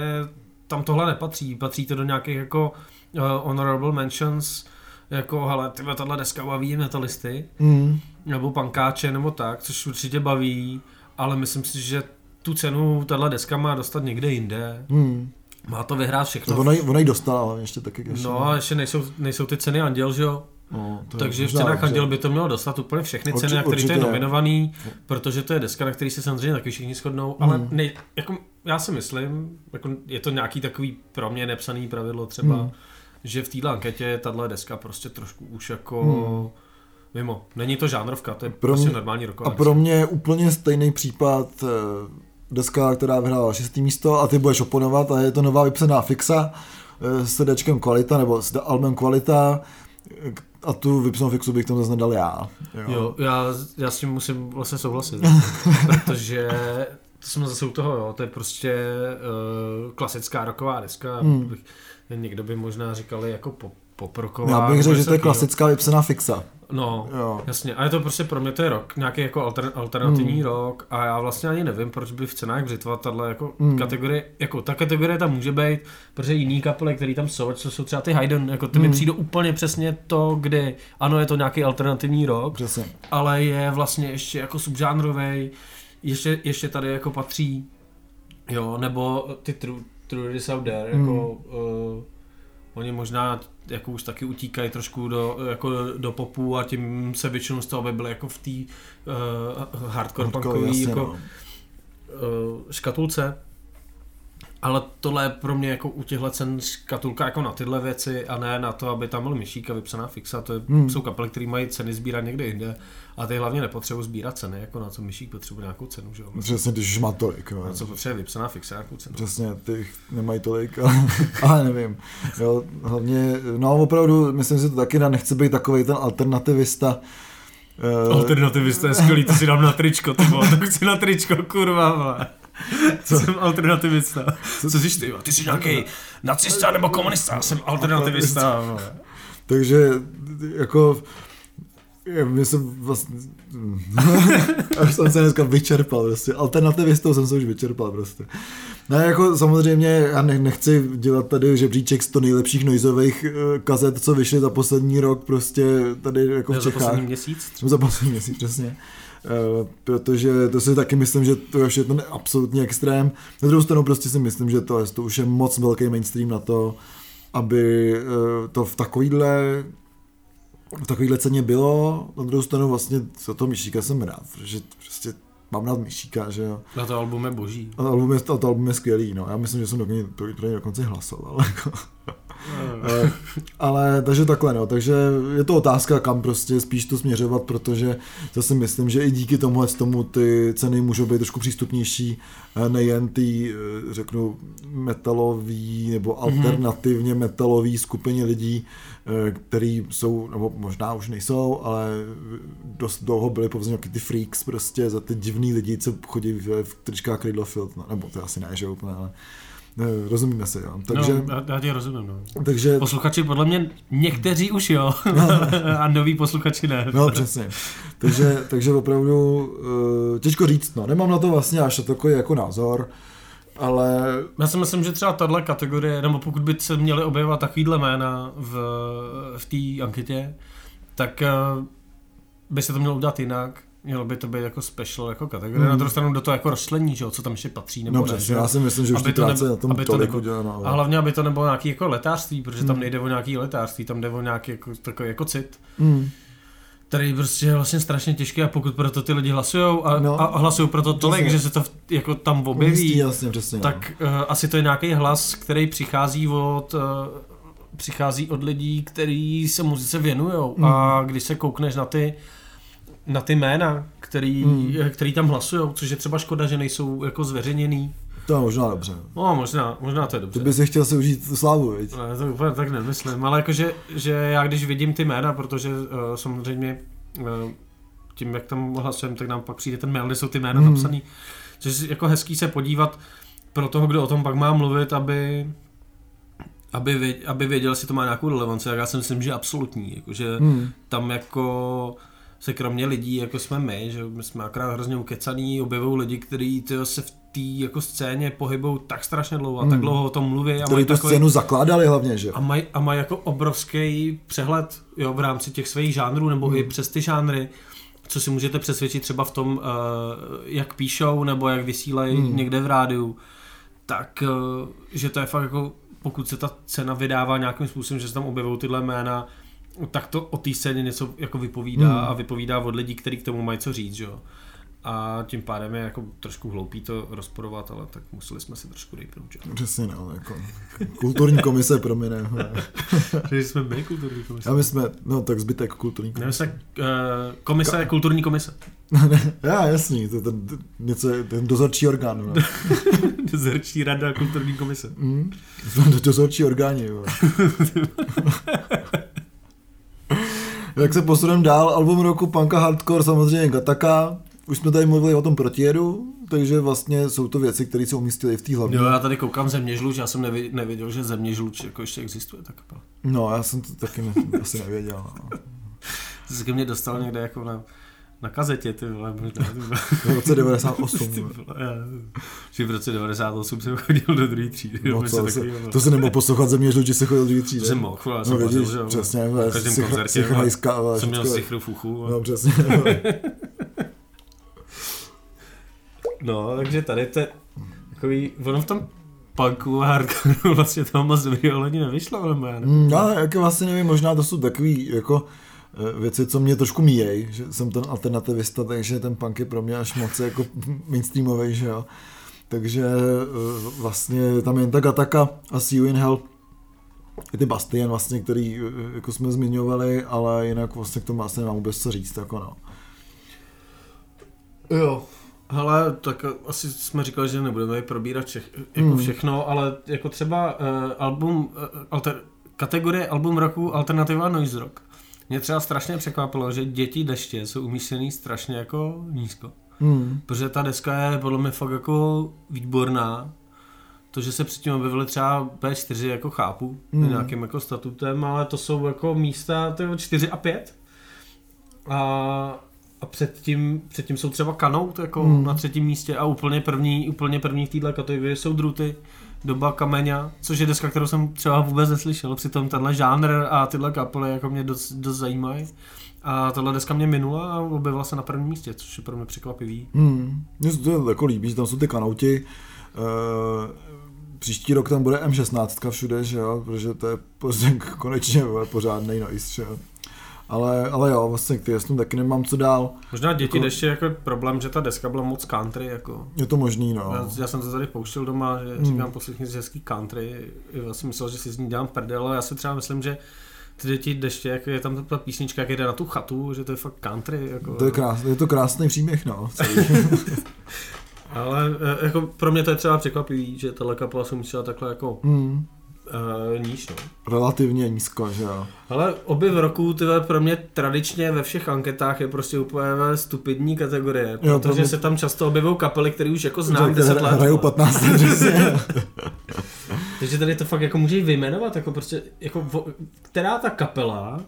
tam tohle nepatří. Patří to do nějakých jako uh, honorable mentions, jako, hele, tyhle, tahle deska baví metalisty, mm. nebo pankáče, nebo tak, což určitě baví, ale myslím si, že tu cenu tahle deska má dostat někde jinde. Hmm. Má to vyhrát všechno. To ona, ona ji dostala ještě taky. Ještě. No a ještě nejsou, nejsou ty ceny Anděl, že jo? No, Takže v cenách Anděl by to mělo dostat úplně všechny ceny, na které to je nominovaný, protože to je deska, na který se samozřejmě taky všichni shodnou, ale hmm. nej, jako, já si myslím, jako je to nějaký takový pro mě nepsaný pravidlo třeba, hmm. že v této anketě je tahle deska prostě trošku už jako... Hmm Mimo, není to žánrovka, to je pro prostě mě, normální roková. A pro mě je úplně stejný případ eh, deska, která vyhrála šestý místo a ty budeš oponovat a je to nová vypsaná fixa eh, s CDčkem kvalita nebo s albumem kvalita a tu vypsanou fixu bych tam zase nedal já. Jo, jo já, já s tím musím vlastně souhlasit, protože to jsme zase u toho, jo, to je prostě uh, klasická roková deska, hmm. někdo by možná říkali jako pop, poproková. Já bych řekl, že to je klasická vypsaná fixa. No, jo. jasně. A je to prostě pro mě to je rok, nějaký jako alter, alternativní mm. rok a já vlastně ani nevím, proč by v cenách břitva tahle jako mm. kategorie, jako ta kategorie tam může být, protože jiný kapely, které tam jsou, co jsou třeba ty Haydn, jako ty mm. mi hmm. přijde úplně přesně to, kdy ano, je to nějaký alternativní rok, přesně. ale je vlastně ještě jako subžánrový, ještě, ještě tady jako patří, jo, nebo ty True, True Out There, mm. jako uh, Oni možná jako už taky utíkají trošku do, jako do popu a tím se většinou z toho by byly jako v té uh, hardcore punkové jako, no. uh, škatulce. Ale tohle je pro mě jako u těchto cen škatulka jako na tyhle věci a ne na to, aby tam byl myšík a vypsaná fixa. To je, hmm. jsou kapely, které mají ceny sbírat někde jinde a ty hlavně nepotřebují sbírat ceny, jako na co myšík potřebuje nějakou cenu. Že? Přesně, když už má tolik. Jo. Na co potřebuje vypsaná fixa nějakou cenu. Přesně, ty nemají tolik, ale, ale nevím. Jo, hlavně, no opravdu, myslím si to taky, nechce být takový ten alternativista, Alternativista je skvělý, to si dám na tričko, to bylo, to chci na tričko, kurva. Co? Jsem alternativista. Co, Co jsi ty? Ty jsi nějaký nacista nebo komunista? Jsem alternativista. Takže jako mě jsem vlastně... Až jsem se dneska vyčerpal prostě. Alternativistou jsem se už vyčerpal prostě. No jako samozřejmě já nechci dělat tady žebříček z to nejlepších noizových eh, kazet, co vyšly za poslední rok prostě tady jako v Čechách. Za poslední měsíc? Za poslední měsíc, přesně. Uh, protože to si taky myslím, že to je ten absolutní extrém. Na druhou stranu prostě si myslím, že to, je, to už je moc velký mainstream na to, aby uh, to v takovýhle v takovýhle ceně bylo. Na druhou stranu vlastně za to Myšíka jsem rád, protože prostě mám rád Myšíka, že jo. Na to album je boží. A to album je, to, to album je skvělý, no. Já myslím, že jsem dokonce, to, to dokonce hlasoval. Jako. Eh, ale takže takhle, no. Takže je to otázka, kam prostě spíš to směřovat, protože zase myslím, že i díky tomu tomu ty ceny můžou být trošku přístupnější eh, nejen ty, eh, řeknu, metalový nebo Mhm. alternativně metalový skupině lidí, který jsou, nebo možná už nejsou, ale dost dlouho byli povedzme nějaký ty freaks prostě za ty divný lidi, co chodí v, v tričkách Cradlefield, no, nebo to asi ne, že úplně, ale rozumíme se, jo. Takže, no, já, já tě rozumím, no. takže Posluchači podle mě někteří už jo, a noví posluchači ne. No, přesně. Takže, takže opravdu uh, těžko říct, no. Nemám na to vlastně až takový jako názor, ale Já si myslím, že třeba tahle kategorie, nebo pokud by se měly objevovat takovýhle jména v, v té anketě, tak uh, by se to mělo udělat jinak. Mělo by to být jako special jako kategorie. Mm. Na druhou stranu do toho jako rozšlení, že jo, co tam ještě patří, nebo no ne, že já si myslím, že už Aby ty to práce na tom aby to nebo- uděláno. ale- A hlavně, aby to nebylo nějaký jako letářství, protože tam Hmm. nejde o nějaký letářství, tam jde o nějaký jako, takový jako cit, Hmm. který prostě je vlastně strašně těžký a pokud proto ty lidi hlasujou a, No. no. a hlasují proto tolik, Přesně. že se to v- jako tam objeví, jasně, přesně. no. tak uh, asi to je nějaký hlas, který přichází od uh, přichází od lidí, kteří se muzice věnují Mm. a když se koukneš na ty na ty jména, který, Mm. který tam hlasují, což je třeba škoda, že nejsou jako zveřejněný. To je možná dobře. No, možná, možná to je Ty dobře. bys si chtěl si užít tu slávu, viď? Ne, to úplně tak nemyslím, ale jakože, že já když vidím ty jména, protože uh, samozřejmě uh, tím, jak tam hlasujeme, tak nám pak přijde ten mail, kde jsou ty jména Mhm. mm. napsaný. Což je jako hezký se podívat pro toho, kdo o tom pak má mluvit, aby aby, věděl, aby věděl, jestli to má nějakou relevanci, tak já si myslím, že absolutní, jakože Hmm. tam jako se kromě lidí, jako jsme my, že my jsme akorát hrozně ukecaný, objevují lidi, kteří se v té jako scéně pohybují tak strašně dlouho a Hmm. tak dlouho o tom mluví a Který mají tu takový, scénu zakládali hlavně, že? a mají a maj jako obrovský přehled jo, v rámci těch svých žánrů nebo Hmm. i přes ty žánry, co si můžete přesvědčit třeba v tom, uh, jak píšou nebo jak vysílají Hmm. někde v rádiu, tak uh, že to je fakt jako, pokud se ta cena vydává nějakým způsobem, že se tam objevují tyhle jména, tak to o té scéně něco jako vypovídá Hmm. a vypovídá od lidí, kteří k tomu mají co říct, že jo. A tím pádem je jako trošku hloupý to rozporovat, ale tak museli jsme si trošku rejpnout. Přesně, no, jako kulturní komise pro mě ne. Že jsme my kulturní komise. A my jsme, no tak zbytek kulturní komise. se, uh, komise je kulturní komise. Já, jasný, to je ten, něco, ten dozorčí orgán. No. Dozorčí rada kulturní komise. Mm. Jsme dozorčí orgáni. Jo. Jak se posuneme dál, album roku punka hardcore samozřejmě Gataka, už jsme tady mluvili o tom protijedu, takže vlastně jsou to věci, které se umístily v té hlavní. Jo, já tady koukám Země žluč, já jsem nevi- nevěděl, že Země žluč jako ještě existuje ta kapela. No, já jsem to taky ne, asi nevěděl. No. Jsi ke mně dostal někde jako na, na kazetě, ty vole, možná. V roce 98. Ty no. vole, já, že v roce 98 jsem chodil do druhé třídy. No, co, takového. to se nemohl poslouchat země žluči, se chodil druhý třídě. To jsem mohl, já No jsem vidíš, vařil, že přesně, v každém koncertě. ale Jsem měl sichru v uchu. No, přesně. No, takže tady to takový, ono v tom punku a hardcore vlastně toho moc dobrýho lidi nevyšlo, ale já nevím. Já jako vlastně nevím, možná to jsou takový jako věci, co mě trošku míjej, že jsem ten alternativista, takže ten punk je pro mě až moc jako mainstreamový, že jo. Takže eh, vlastně tam jen tak Ataka a See You in Hell i ty Bastien vlastně, který eh, jako jsme zmiňovali, ale jinak vlastně k tomu vlastně nemám vůbec co říct, jako no. Jo. Hele, tak asi jsme říkali, že nebudeme probírat všech, jako Hmm. všechno, ale jako třeba uh, album, uh, alter, kategorie album roku Alternativa Noise Rock. Mě třeba strašně překvapilo, že Děti deště jsou umístěný strašně jako nízko. Hmm. Protože ta deska je podle mě fakt jako výborná. To, že se předtím objevily třeba P4, jako chápu, Hmm. mm. nějakým jako statutem, ale to jsou jako místa tyjo, 4 a 5. A, a předtím, předtím jsou třeba Kanout jako Hmm. mm. na třetím místě a úplně první, úplně první v této kategorii jsou Druty, Doba Kameňa, což je deska, kterou jsem třeba vůbec neslyšel. Přitom tenhle žánr a tyhle kapely jako mě dost, dost zajímají. A tahle deska mě minula a objevila se na prvním místě, což je pro mě překvapivý. Hmm. Mně se to jako líbí, že tam jsou ty kanouti. Uh, příští rok tam bude M16 všude, že jo, protože to je prostě konečně pořádnej noise, že jo. Ale, ale jo, vlastně k tím taky nemám co dál. Možná děti Jako- ještě jako problém, že ta deska byla moc country, jako. Je to možný, no. Já, já jsem to tady pouštěl doma, že Hmm. říkám poslechni si hezký country. Já si myslel, že si z ní dělám prdel, ale já si třeba myslím, že ty děti deště, jak je tam ta písnička, jak jde na tu chatu, že to je fakt country. Jako, To je, krás, je to krásný příběh, no. Ale eh, jako pro mě to je třeba překvapivý, že tahle kapela se umístila takhle jako Hmm, uh, níž. No. relativně nízko, že jo. Ale objev roku, ty vole, pro mě tradičně ve všech anketách je prostě úplně stupidní kategorie, Jo, pro protože mě- se tam často objevují kapely, které už jako znám Že 10 hra- let. Hrajou vole. 15 let, přesně. Takže tady to fakt jako můžeš vyjmenovat, jako prostě, jako která ta kapela,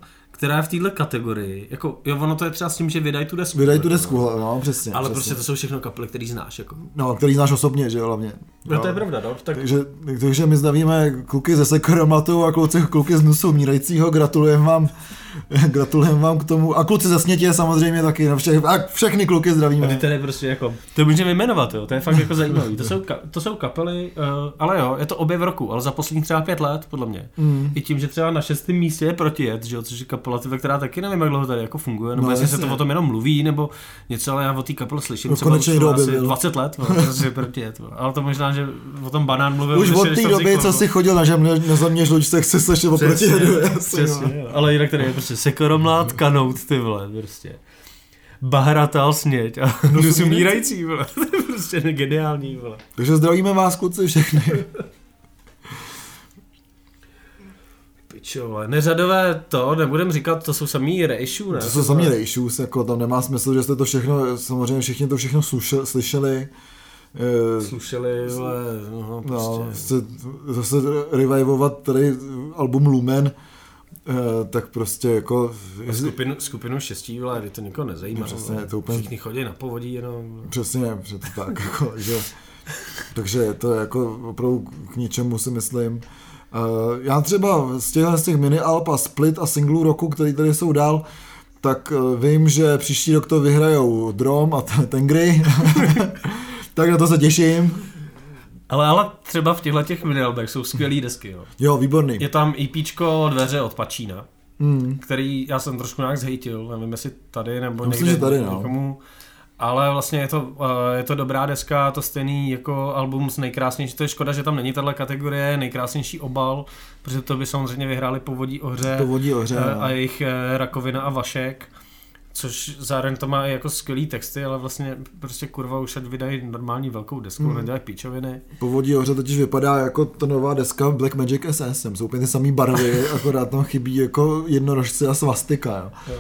která je v této kategorii, jako jo, ono to je třeba s tím, že vydají tu desku. Vydaj tu jako, desku, no, přesně. Ale přesně. prostě to jsou všechno kapely, které znáš, jako. No, který znáš osobně, že jo, hlavně. No, to je pravda, no, tak Takže, takže my zdravíme kluky ze Sekoromatu a kluci, kluky z Nusu Mírajícího, gratulujeme vám, gratulujeme vám k tomu. A kluci ze Snětě samozřejmě taky, no všech, a všechny kluky A ty zdravíme. tady prostě jako, to můžeme vyjmenovat, jo, to je fakt jako zajímavý. To jsou, ka, to jsou kapely, uh, ale jo, je to objev roku, ale za posledních třeba pět let, podle mě. Mm. I tím, že třeba na šestém místě je protijet, že jo, což je kapela, která taky nevím, jak dlouho tady jako funguje, nebo No, jestli se to o tom jenom mluví, nebo něco, ale já o té kapele slyším No, třeba už asi objevil. 20 let, no, prostě protijet, no. ale to možná, že o tom banán mluvil. Už od té doby, co no. jsi chodil na, žemle, na země žluč, se chce slyšet o protijedu, jasně, no. ale jinak tady je prostě sekoromlát, kanout, ty vole, prostě. Bahratal sněď a No, no, umírající, vole. To je prostě geniální, vole. Takže zdravíme vás, kluci, všechny. Pičo, vole. Neřadové to, nebudem říkat, to jsou samý rejšů, ne? To jsou sami rejšus, jako tam nemá smysl, že jste to všechno, samozřejmě všichni to všechno slušel, slyšeli. Eh, Slušeli, vole, no, prostě. No, se, zase revivovat tady album Lumen, eh, tak prostě jako... Skupinu, skupinu šestí, vole, kdy to nikoho nezajímá. Přesně, to úplně- Všichni chodí na povodí jenom. Přesně, přesně tak, jako, že, takže to je jako opravdu k ničemu si myslím. Uh, já třeba z těch, z těch mini alb a split a singlů roku, který tady jsou dál, tak uh, vím, že příští rok to vyhrajou Drom a Tengry. tak na to se těším. Ale, ale třeba v těchto těch minialbech jsou skvělé desky, jo. Jo, výborný. Je tam EPčko Dveře od Pačína, Mm. který já jsem trošku nějak zhejtil, nevím jestli tady nebo Myslím, někde tady, no. někomu. Ale vlastně je to, eh, je to dobrá deska, to stejný jako album s nejkrásnější, to je škoda, že tam není tahle kategorie, nejkrásnější obal, protože to by samozřejmě vyhráli Povodí ohře Povodí ohře. eh, no. a jejich eh, Rakovina a Vašek, což zároveň to má i jako skvělý texty, ale vlastně prostě kurva už ať vydají normální velkou desku, Hmm. nedělají píčoviny. Povodí ohře totiž vypadá jako ta nová deska Black Magic SS, jsou úplně ty samé barvy, akorát tam chybí jako jednorožci a svastika. Jo.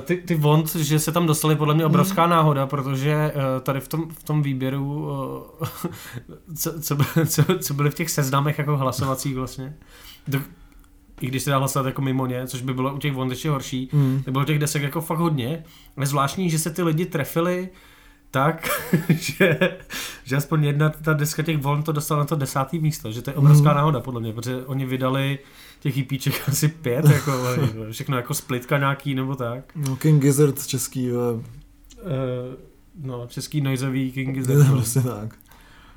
Ty, ty Vont, že se tam dostali, podle mě obrovská Hmm. náhoda, protože eh, tady v tom, v tom výběru, eh, co, co, co, co byly v těch seznamech jako hlasovacích vlastně, do, i když se dá hlasovat jako mimo ně, což by bylo u těch Vont ještě horší, Mm. tak bylo těch desek jako fakt hodně, ale zvláštní, že se ty lidi trefili tak, že, že aspoň jedna ta deska těch Von to dostala na to desátý místo, že to je obrovská Mhm. náhoda podle mě, protože oni vydali těch EPček asi pět, jako, všechno jako splitka nějaký nebo tak. No, King Gizzard český, jo. Eh, no, český noizový King Je to prostě tak.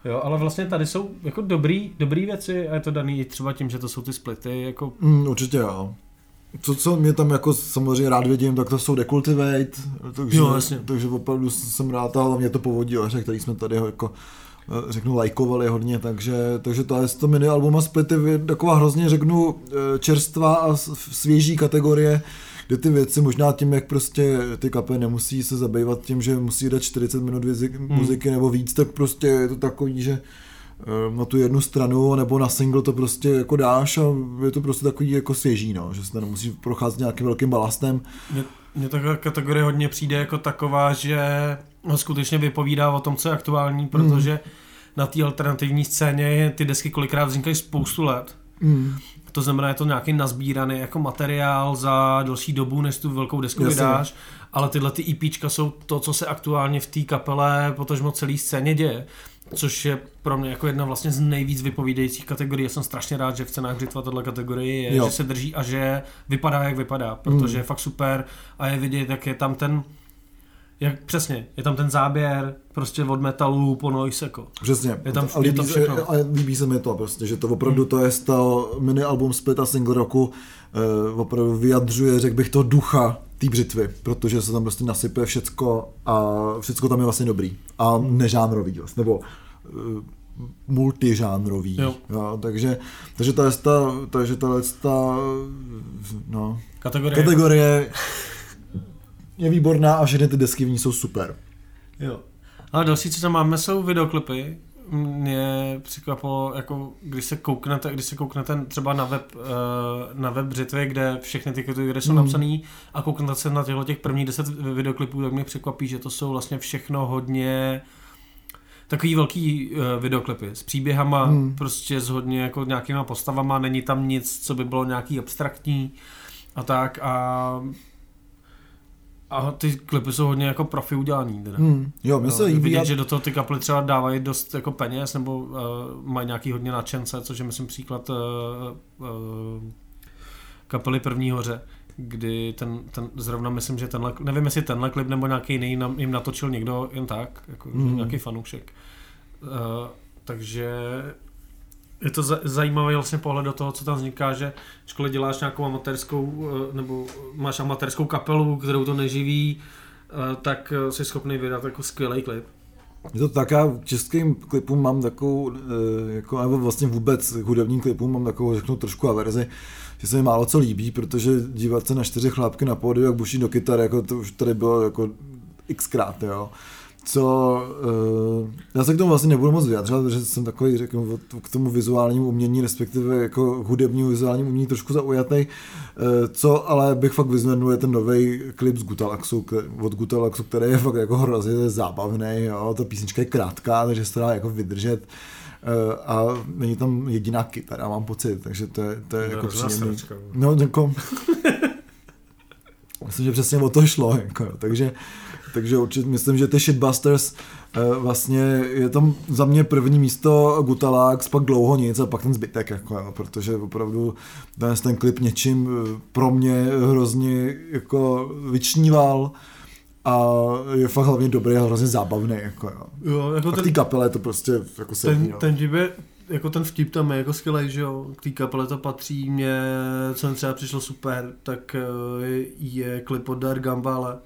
Jo, ale vlastně tady jsou jako dobrý, dobrý věci a je to daný i třeba tím, že to jsou ty splity, jako Mm, určitě jo. Co, co mě tam jako samozřejmě rád vidím, tak to jsou Decultivate, takže, Jo, jasně. takže opravdu jsem rád, ale mě to povodí ohře, který jsme tady jako eh, řeknu, lajkovali hodně, takže, takže to je to mini album a splity je taková hrozně, řeknu, eh, čerstvá a svěží kategorie, kde ty věci možná tím, jak prostě ty kapely nemusí se zabývat tím, že musí dát 40 minut vizi- Hmm. muziky nebo víc, tak prostě je to takový, že eh, na tu jednu stranu nebo na single to prostě jako dáš a je to prostě takový jako svěží, no, že se nemusí procházet nějakým velkým balastem. Mně, mně ta kategorie hodně přijde jako taková, že ho skutečně vypovídá o tom, co je aktuální, protože na té alternativní scéně ty desky kolikrát vznikají spoustu let. Mm. To znamená, je to nějaký nazbíraný jako materiál za delší dobu, než tu velkou desku Jasně. vydáš, ale tyhle ty EPčka jsou to, co se aktuálně v té kapele, potažmo celé scéně děje. Což je pro mě jako jedna vlastně z nejvíc vypovídajících kategorií. Já jsem strašně rád, že v cenách Břitva tohle kategorie je, Jo. že se drží a že vypadá, jak vypadá, protože je fakt super a je vidět, jak je tam ten jak přesně, je tam ten záběr prostě od metalu po noise jako. Přesně. Je tam- a je líbí, to se, všechno. a líbí se mi to prostě, že to opravdu to je to mini album split a single roku, eh, opravdu vyjadřuje, řekl bych to, ducha té břitvy, protože se tam prostě nasype všecko a všecko tam je vlastně dobrý a nežánrový, vlastně, nebo uh, multižánrový. Jo. Jo, takže, takže ta, ta, takže ta, ta no, Kategorie. kategorie je výborná a všechny ty desky v ní jsou super. Jo. Ale další, co tam máme, jsou videoklipy. Mě překvapilo, jako když se kouknete, když se kouknete třeba na web, eh, na web Břitvy, kde všechny ty kategorie jsou Hmm. napsané a kouknete se na těchto těch prvních deset videoklipů, tak mě překvapí, že to jsou vlastně všechno hodně takový velký uh, videoklipy s příběhama, hmm. prostě s hodně jako nějakýma postavama, není tam nic, co by bylo nějaký abstraktní a tak a a ty klipy jsou hodně jako profi udělaný. Teda. Hmm. Jo, mně se líbí. vidět, a- že do toho ty kapely třeba dávají dost jako peněz, nebo uh, mají nějaký hodně nadšence, což je myslím příklad uh, uh, kapely První hoře, kdy ten, ten, zrovna myslím, že tenhle, nevím jestli tenhle klip nebo nějaký jiný jim natočil někdo jen tak, jako Mm. mm. nějaký fanoušek. Uh, takže je to za- zajímavý vlastně pohled do toho, co tam vzniká, že školy děláš nějakou amatérskou, eh, nebo máš amatérskou kapelu, kterou to neživí, eh, tak eh, jsi schopný vydat jako skvělý klip. Je to tak, já českým klipům mám takovou, jako, nebo vlastně vůbec hudebním klipům mám takovou, řeknu, trošku averzi, že se mi málo co líbí, protože dívat se na čtyři chlápky na pódiu, jak buší do kytary, jako to už tady bylo jako xkrát, jo. Co, uh, já se k tomu vlastně nebudu moc vyjadřovat, protože jsem takový, řeknu, k tomu vizuálnímu umění, respektive jako hudebnímu vizuálnímu umění trošku zaujatý. Uh, co ale bych fakt vyzvednul je ten nový klip z Gutalaxu, od Gutalaxu, který je fakt jako hrozně zábavný, jo, ta písnička je krátká, takže se to dá jako vydržet. Uh, a není tam jediná kytara, mám pocit, takže to je, to je To je jako příjemný. no. No, jako, myslím, že přesně o to šlo, jako, takže, takže určitě myslím, že ty Shitbusters eh, vlastně je tam za mě první místo Gutalax, pak dlouho nic a pak ten zbytek, jako, jo, protože opravdu ten, ten klip něčím eh, pro mě hrozně jako vyčníval a je fakt hlavně dobrý a hrozně zábavný, jako jo. Jo, jako A k té ten, kapele je to prostě jako sedí, ten, no. ten je, jako ten vtip tam je jako skvělý, že jo, k té kapele to patří, mě, co mi třeba přišlo super, tak eh, je, je klip od Dar Gambale,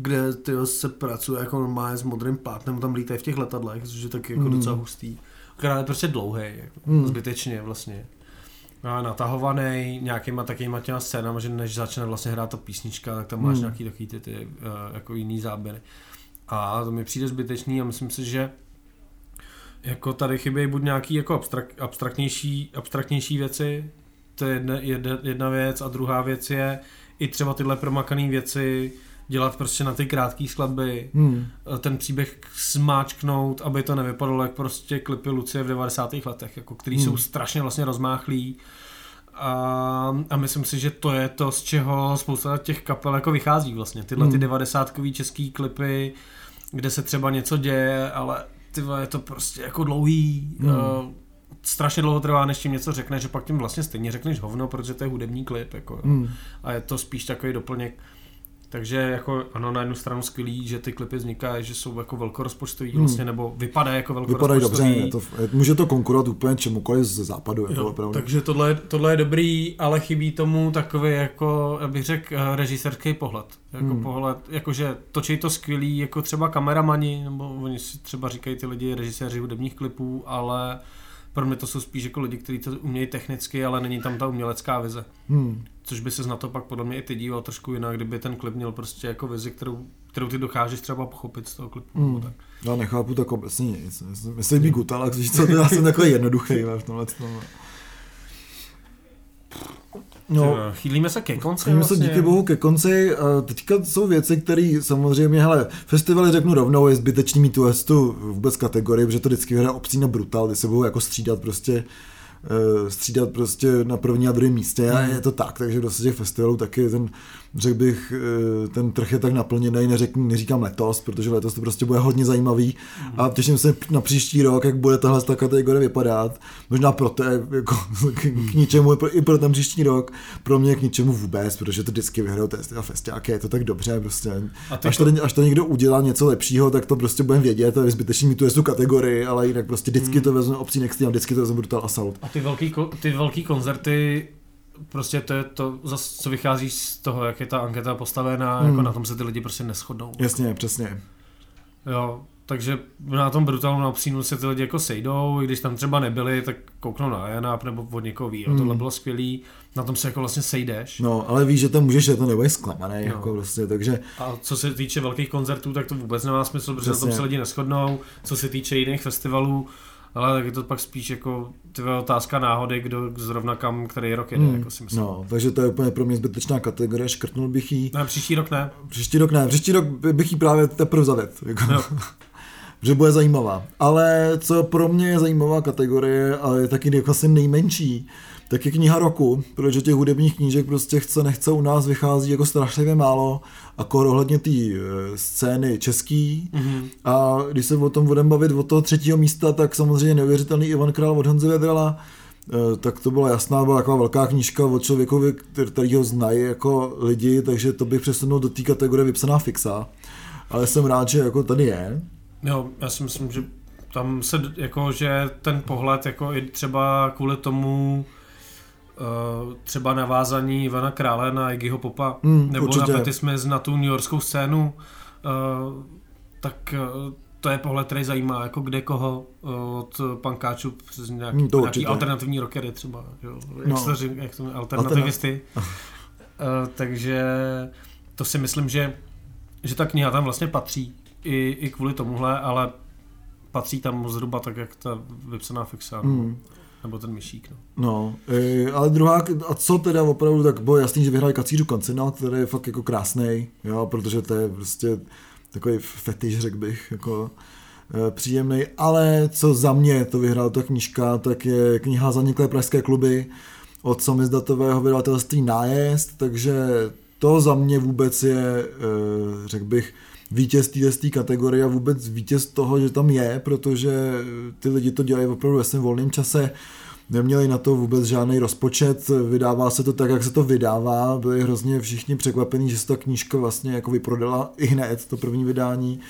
kde tyjo, se pracuje jako normálně s modrým plátnem, tam lítají v těch letadlech, což je taky jako Mm. docela hustý. Akorát je prostě dlouhý, jako, Mm. zbytečně vlastně. A natahovaný nějakýma takovýma těma scénama, že než začne vlastně hrát ta písnička, tak tam máš Mm. nějaký takový ty, ty uh, jako jiný záběry. A to mi přijde zbytečný a myslím si, že jako tady chybějí buď nějaký jako abstrak, abstraktnější, abstraktnější věci, to je jedna, jedna, jedna věc a druhá věc je i třeba tyhle promakané věci dělat prostě na ty krátké skladby, Hmm. ten příběh smáčknout, aby to nevypadalo jak prostě klipy Lucie v 90. letech, jako, který Hmm. jsou strašně vlastně rozmáchlí. A, a myslím si, že to je to, z čeho spousta těch kapel jako vychází vlastně. Tyhle ty Hmm. devadesátkový český klipy, kde se třeba něco děje, ale ty vole, je to prostě jako dlouhý. Hmm. Uh, strašně dlouho trvá, než tím něco řekne, že pak tím vlastně stejně řekneš hovno, protože to je hudební klip. Jako. Hmm. A je to spíš takový doplněk. Takže jako ano, na jednu stranu skvělý, že ty klipy vznikají, že jsou jako velkorozpočtový Hmm. vlastně, nebo vypadají jako Vypadají dobře, velkorozpočtový. je to, je, může to konkurovat úplně čemukoliv ze západu, jako Jo, opravdu. takže tohle, je- tohle je dobrý, ale chybí tomu takový jako, bych řekl, eh, režisérský pohled. Jako Hmm. pohled, jakože točí to skvělý, jako třeba kameramani, nebo oni si třeba říkají ty lidi režiséři hudebních klipů, ale pro mě to jsou spíš jako lidi, kteří to umějí technicky, ale není tam ta umělecká vize. Hmm. Což by se na to pak podle mě i ty díval trošku jinak, kdyby ten klip měl prostě jako vizi, kterou, kterou ty dokážeš třeba pochopit z toho klipu. Hmm. Tak. Já nechápu tak obecně nic. Myslím- že Gutalax, víš co, to já jsem takový jednoduchý v tomhle tom. No. No, Chýlíme se ke konci. Chýlíme se díky bohu ke konci. A Teďka jsou věci, které samozřejmě, hele, festivaly řeknu rovnou, je zbytečný mít tu, tu vůbec kategorii, protože to vždycky hraje obcí na brutal, kdy se budou jako střídat prostě eh, střídat prostě na první a druhém místě a je to tak, takže prostě těch festivalů taky ten, řekl bych, eh, ten trh je tak naplněný, neřeknu, neříkám letos, protože letos to prostě bude hodně zajímavý a těším se na příští rok, jak bude tahle ta kategorie vypadat, možná pro té, jako k, k ničemu, i pro ten příští rok, pro mě k ničemu vůbec, protože to vždycky vyhrajou testy a festiáky, je to tak dobře, prostě. Až to, až to někdo udělá něco lepšího, tak to prostě budeme vědět, a je zbytečný mít tu tu kategorii, ale jinak prostě vždycky to vezme obcí Next a vždycky to vezme Brutal Assault. A ty velký, ty velký koncerty prostě to je to, co vychází z toho, jak je ta anketa postavená, hmm. jako na tom se ty lidi prostě neschodnou. Jasně, přesně. Jo, takže na tom brutalu na psínu se ty lidi jako sejdou, i když tam třeba nebyli, tak kouknou na Janáp nebo od někoho ví. Hmm. Tohle bylo skvělý, na tom se jako vlastně sejdeš. No, ale víš, že to můžeš, že to nebudeš zklamaný, no. jako prostě, takže... A co se týče velkých koncertů, tak to vůbec nemá smysl, protože Přesně. na tom se lidi neschodnou. Co se týče jiných festivalů, ale tak je to pak spíš jako tvoje otázka náhody, kdo zrovna kam, který rok jede, hmm. jako si myslím. No, takže to je úplně pro mě zbytečná kategorie, škrtnul bych jí. Ne, příští rok ne. Příští rok ne, příští rok bych jí právě teprve zaved. Jako. No. že bude zajímavá. Ale co pro mě je zajímavá kategorie a je taky jako asi nejmenší, tak je kniha roku, protože těch hudebních knížek prostě chce, nechce u nás vychází jako strašlivě málo, jako ohledně té e, scény český. Mm-hmm. A když se o tom budeme bavit od toho třetího místa, tak samozřejmě neuvěřitelný Ivan Král od Honzy Vedrala, e, tak to byla jasná, byla taková velká knížka od člověkovi, který ho znají jako lidi, takže to bych přesunul do té kategorie vypsaná fixa. Ale jsem rád, že jako tady je. Jo, já si myslím, že tam se, jako, že ten pohled, jako i třeba kvůli tomu, třeba navázaní Ivana Krále na Iggyho Popa, mm, nebo určitě. na Petty Smith na tu New Yorkskou scénu, uh, tak uh, to je pohled, který zajímá, jako kde koho od pankáčů přes nějaký, mm, to nějaký alternativní rockery třeba, jo? Jak, no. to, jak to alternativisty. takže to si myslím, že, že ta kniha tam vlastně patří i, i kvůli tomuhle, ale patří tam zhruba tak, jak ta vypsaná fixa. Mm. Nebo ten myšík. No, no e, ale druhá, a co teda opravdu, tak bylo jasný, že vyhráli Kacířu Kancinal, který je fakt jako krásný, jo, protože to je prostě takový fetiš, řekl bych, jako e, příjemný, ale co za mě to vyhrál ta knížka, tak je kniha Zaniklé pražské kluby od samizdatového vydavatelství Nájezd, takže to za mě vůbec je, e, řekl bych, vítěz té kategorie a vůbec vítěz toho, že tam je, protože ty lidi to dělají opravdu ve svém volném čase, neměli na to vůbec žádný rozpočet, vydává se to tak, jak se to vydává, byli hrozně všichni překvapení, že se ta knížka vlastně jako vyprodala i hned, to první vydání.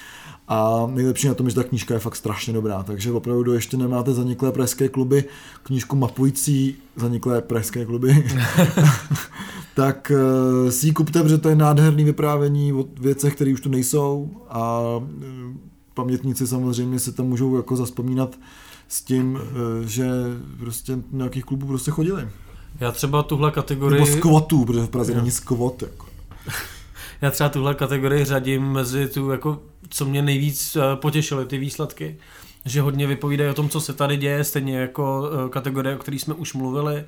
A nejlepší na tom, že ta knížka je fakt strašně dobrá, takže opravdu ještě nemáte zaniklé pražské kluby, knížku mapující zaniklé pražské kluby, tak uh, si ji kupte, protože to je nádherný vyprávění o věcech, které už tu nejsou a uh, pamětníci samozřejmě se tam můžou jako zaspomínat s tím, uh, že prostě nějakých klubů prostě chodili. Já třeba tuhle kategorii... Nebo skvotů, protože v Praze není skvot. Jako. Já třeba tuhle kategorii řadím mezi tu, jako, co mě nejvíc potěšily ty výsledky že hodně vypovídají o tom, co se tady děje, stejně jako kategorie, o které jsme už mluvili,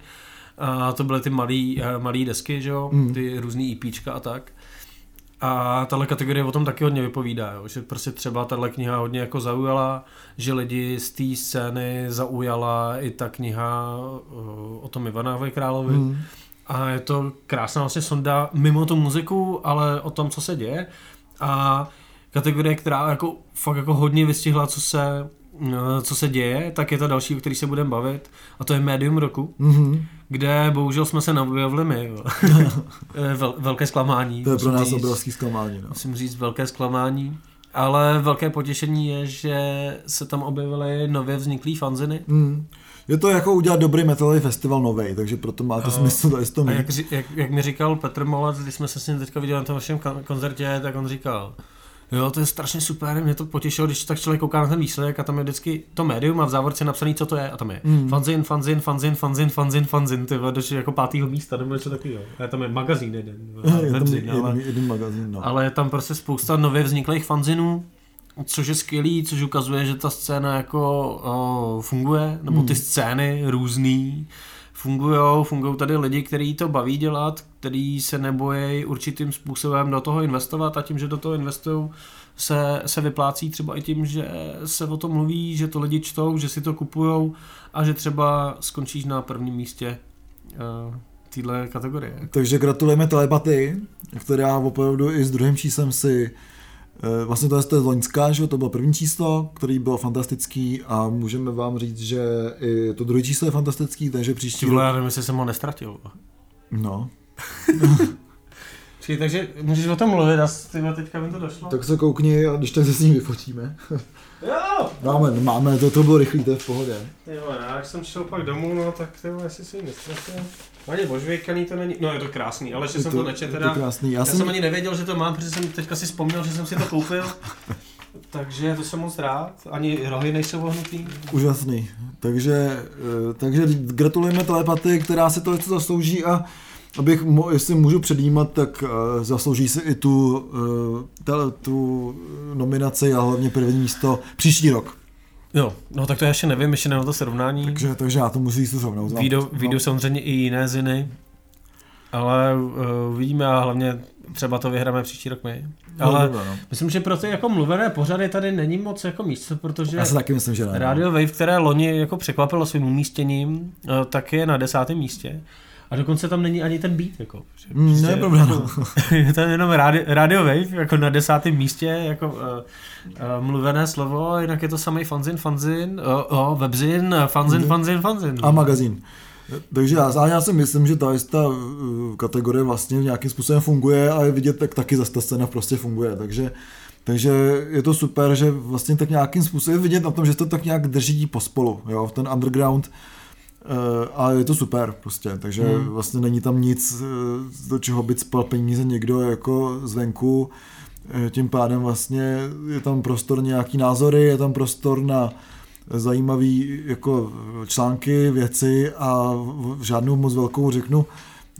a to byly ty malý, eh, malý desky, že jo? Mm. ty různý EPčka a tak. A tahle kategorie o tom taky hodně vypovídá, jo? že prostě třeba tahle kniha hodně jako zaujala, že lidi z té scény zaujala i ta kniha eh, o tom Ivanávovi královi. Mm. A je to krásná vlastně sonda mimo tu muziku, ale o tom, co se děje. A kategorie, která jako fakt jako hodně vystihla, co se co se děje, tak je to další, o který se budeme bavit, a to je Medium roku, mm-hmm. kde bohužel jsme se neobjevili my. Vel, velké zklamání. To je pro nás říct, obrovský zklamání. No. Musím říct velké zklamání. Ale velké potěšení je, že se tam objevily nově vzniklý fanziny. Mm. Je to jako udělat dobrý metalový festival nový, takže proto má to uh, smysl to, to a jak, jak, jak, mi říkal Petr Molec, když jsme se s ním teďka viděli na tom vašem koncertě, tak on říkal, Jo, to je strašně super, mě to potěšilo, když tak člověk kouká na ten výsledek a tam je vždycky to médium a v závorce napsaný, co to je a tam je mm. fanzin, fanzin, fanzin, fanzin, fanzin, fanzin, ty došli jako pátýho místa nebo něco takového. A tam je magazín jeden, je tam jeden, ale, jeden magazín, no. ale je tam prostě spousta nově vzniklých fanzinů, což je skvělý, což ukazuje, že ta scéna jako o, funguje, nebo ty mm. scény různý, fungují, fungují tady lidi, kteří to baví dělat, kteří se nebojí určitým způsobem do toho investovat a tím, že do toho investují, se, se vyplácí třeba i tím, že se o tom mluví, že to lidi čtou, že si to kupují a že třeba skončíš na prvním místě uh, téhle kategorie. Takže gratulujeme telepatii, která opravdu i s druhým číslem si Eh, vlastně to je z Loňská, že to bylo první číslo, který byl fantastický a můžeme vám říct, že i to druhé číslo je fantastický, takže příští rok... já nevím, jestli jsem ho nestratil. No. Čili, takže můžeš o tom mluvit a teďka mi to došlo. Tak se koukni a když tak se s ním vyfotíme. jo, Máme, máme, to, to bylo rychlý, to je v pohodě. Jo, já jak jsem šel pak domů, no tak ty jestli si ji nestratil. Ani božvěkaný to není, no je to krásný, ale že Je jsem to- to nečet je to teda. krásný. Já Já, jsem- jsem ani nevěděl, že to mám, protože jsem teďka si vzpomněl, že jsem si to koupil. Takže to jsem moc rád, ani rohy nejsou ohnutý. Úžasný. Takže, eh, takže gratulujeme telepatii, která si to něco zaslouží a abych, mo, jestli můžu předjímat, tak uh, zaslouží si i tu, uh, tele, tu nominaci a hlavně první místo příští rok. Jo, no tak to já ještě nevím, ještě na to srovnání. Takže, takže já to musím si srovnout. Výjdou, No. samozřejmě i jiné ziny, ale uh, uvidíme a hlavně třeba to vyhráme příští rok my. No, Ale dobré, no. myslím, že pro ty jako mluvené pořady tady není moc jako místo, protože Já si taky myslím, že ne. no. Radio Wave, které loni jako překvapilo svým umístěním, eh, tak je na desátém místě. A dokonce tam není ani ten beat, jako. Mm, prostě ne, pravda, no. je tam jenom radio, radio Wave, jako na desátém místě, jako uh, uh, mluvené slovo, jinak je to samý fanzin, fanzin, uh, uh, webzin, fanzin, Mhm. fanzin, fanzin. A magazín. Takže já, já si myslím, že ta, ta kategorie vlastně nějakým způsobem funguje a je vidět, jak taky zase ta scéna prostě funguje. Takže, takže je to super, že vlastně tak nějakým způsobem je vidět na tom, že to tak nějak drží pospolu, jo, v ten underground a je to super prostě, takže Hmm. vlastně není tam nic, eh, do čeho by spal peníze někdo jako zvenku, Eh, tím pádem vlastně je tam prostor nějaký názory, je tam prostor na zajímavý jako články, věci a žádnou moc velkou řeknu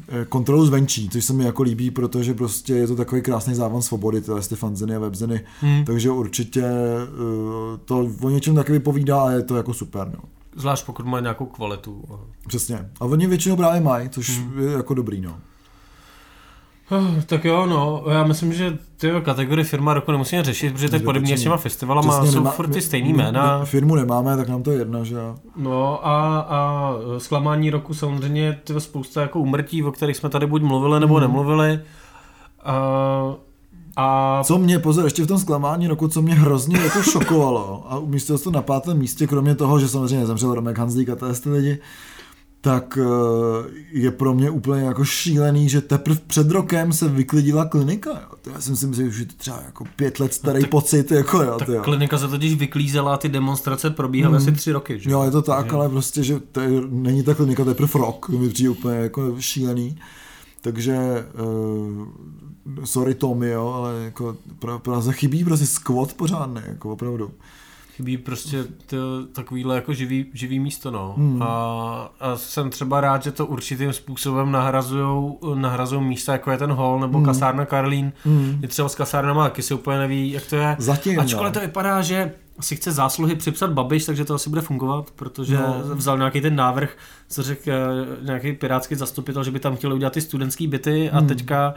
eh, kontrolu zvenčí, což se mi jako líbí, protože prostě je to takový krásný závan svobody, tyhle ty fanziny a webziny, Hmm. takže určitě eh, to o něčem taky vypovídá a je to jako super, no. Zvlášť pokud má nějakou kvalitu. Přesně. A oni většinou právě mají, což Hmm. je jako dobrý, no. Oh, tak jo, no, já myslím, že ty kategorie firma roku nemusíme řešit, protože to je podobně s těma festivalama, Přesně, jsou nemá- furt ty stejný jména. Firmu nemáme, tak nám to je jedno, že jo. No a, a zklamání roku samozřejmě tyhle spousta jako umrtí, o kterých jsme tady buď mluvili nebo Hmm. nemluvili. A, a Co mě, pozor, ještě v tom zklamání roku, co mě hrozně jako šokovalo a umístil se to na pátém místě, kromě toho, že samozřejmě zemřel Romek Hanzlík a tyhle ty lidi, tak eh, je pro mě úplně jako šílený, že teprve před rokem se vyklidila klinika. Jo. To já si myslím, že už je to třeba jako pět let starý No tak- pocit. Jako, jo, tak jo. klinika se totiž vyklízela a ty demonstrace probíhaly Hmm. asi tři roky. Že? Jo, je to tak, Takže- ale prostě, že to je, není ta klinika teprve rok, to mi přijde úplně jako šílený. Takže, uh, sorry Tommy, jo, ale jako pra, Praze chybí prostě squat pořádný, jako opravdu. Chybí prostě to, takovýhle jako živý, živý místo, no. Hmm. A, a, jsem třeba rád, že to určitým způsobem nahrazujou, nahrazujou místa, jako je ten hall nebo Hmm. kasárna Karlín. Hmm. Je třeba s kasárnama taky se úplně neví, jak to je. Zatím, Ačkoliv no. to vypadá, že si chce zásluhy připsat Babiš, takže to asi bude fungovat, protože No. vzal nějaký ten návrh, co řekl eh, nějaký pirátský zastupitel, že by tam chtěli udělat ty studentský byty a Hmm. teďka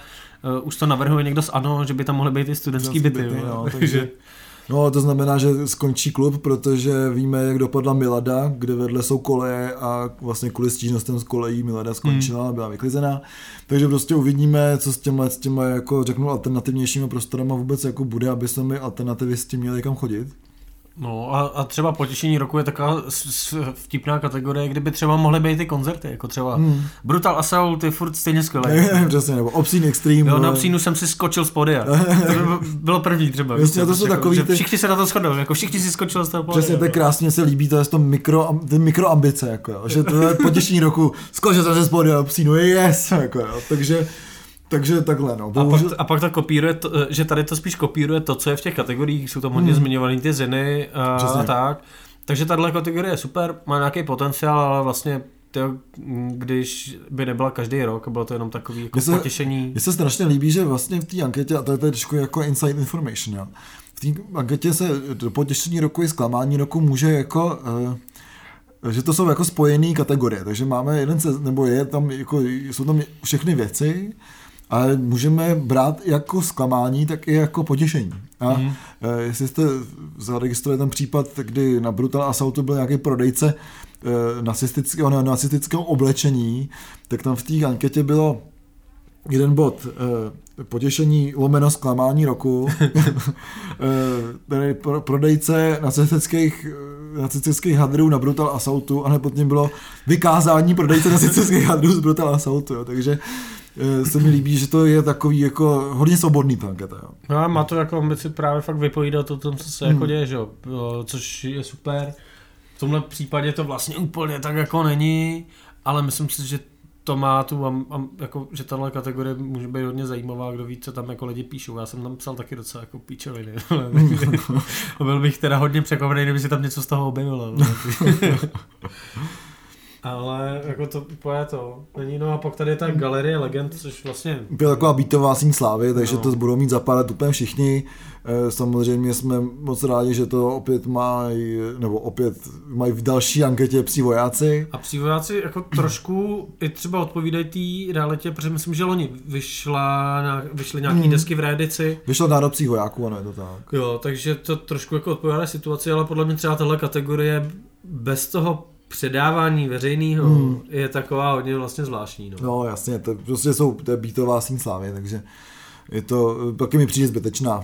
uh, už to navrhuje někdo z ANO, že by tam mohly být ty Studentský byty. byty, jo. no, takže- No, to znamená, že skončí klub, protože víme, jak dopadla Milada, kde vedle jsou koleje a vlastně kvůli stížnostem z kolejí Milada skončila, Hmm. byla vyklizená. Takže prostě uvidíme, co s těma, s těma jako řeknu, alternativnějšími prostorama vůbec jako bude, aby se mi alternativisti měli kam chodit. No a, a třeba potěšení roku je taková s- s- vtipná kategorie, kdyby třeba mohly být ty koncerty, jako třeba Hmm. Brutal Assault je furt stejně skvělý. Přesně, nebo Obscene Extreme. Jo, na přínu jsem si skočil z podia. To by bylo první třeba. Jasně, co, to jsou jako, takový ty- Všichni se na to shodnou, jako všichni si skočili z toho podia. Přesně, to je krásně se líbí, to je to mikro, ty mikroambice, jako jo, že to je potěšení roku, skočil jsem se spodě Obscene, yes, jako jo, takže, takže takhle, no. A pak, Bohužel, a pak to kopíruje, to, eh, že tady to spíš kopíruje to, co je v těch kategoriích, jsou tam hodně Hmm. zmiňovaný ty ziny a, Přesně. a tak. Takže tahle kategorie je super, má nějaký potenciál, ale vlastně tyjo, když by nebyla každý rok, bylo to jenom takový jako Mně se- potěšení. Mně se strašně líbí, že vlastně v té anketě, a to je tady trošku jako inside information, jo. v té anketě se do potěšení roku i zklamání roku může jako, uh, že to jsou jako spojené kategorie, takže máme jeden, se, nebo je tam, jako, jsou tam všechny věci, ale můžeme brát jako zklamání, tak i jako potěšení. A mm. jestli jste zaregistrovali ten případ, kdy na Brutal Assaultu byl nějaký prodejce eh, nacistického, ne, nacistického oblečení, tak tam v té anketě bylo jeden bod, eh, potěšení lomeno zklamání roku, tedy pro, prodejce nacistických, nacistických hadrů na Brutal Assaultu a pod tím bylo vykázání prodejce nacistických hadrů z Brutal Assaultu, jo, takže se mi líbí, že to je takový jako hodně svobodný ta anketa. Jo. No a má to jako ambici právě fakt vypovídat o tom, co se jako děje, že jo, což je super. V tomhle případě to vlastně úplně tak jako není, ale myslím si, že to má tu, am, am, jako, že tahle kategorie může být hodně zajímavá, kdo ví, co tam jako lidi píšou. Já jsem tam psal taky docela jako píčoviny. Byl bych teda hodně překvapený, kdyby si tam něco z toho objevilo. Ale jako to úplně to není. No a pak tady je ta galerie legend, což vlastně... Úplně taková beatová síň slávy, takže No. to budou mít zapadat úplně všichni. Eh, Samozřejmě jsme moc rádi, že to opět mají, nebo opět mají v další anketě psí vojáci. A přívojáci jako trošku i třeba odpovídají té realitě, protože myslím, že loni vyšla, na- vyšly nějaký Hmm. desky v Reedici, Vyšlo národ psích vojáků, ano, je to tak. Jo, takže to trošku jako odpovídá situaci, ale podle mě třeba tahle kategorie bez toho předávání veřejného Hmm. je taková hodně vlastně zvláštní. No. No jasně, to prostě jsou, to je beatová síň slávy, takže je to, taky mi přijde zbytečná.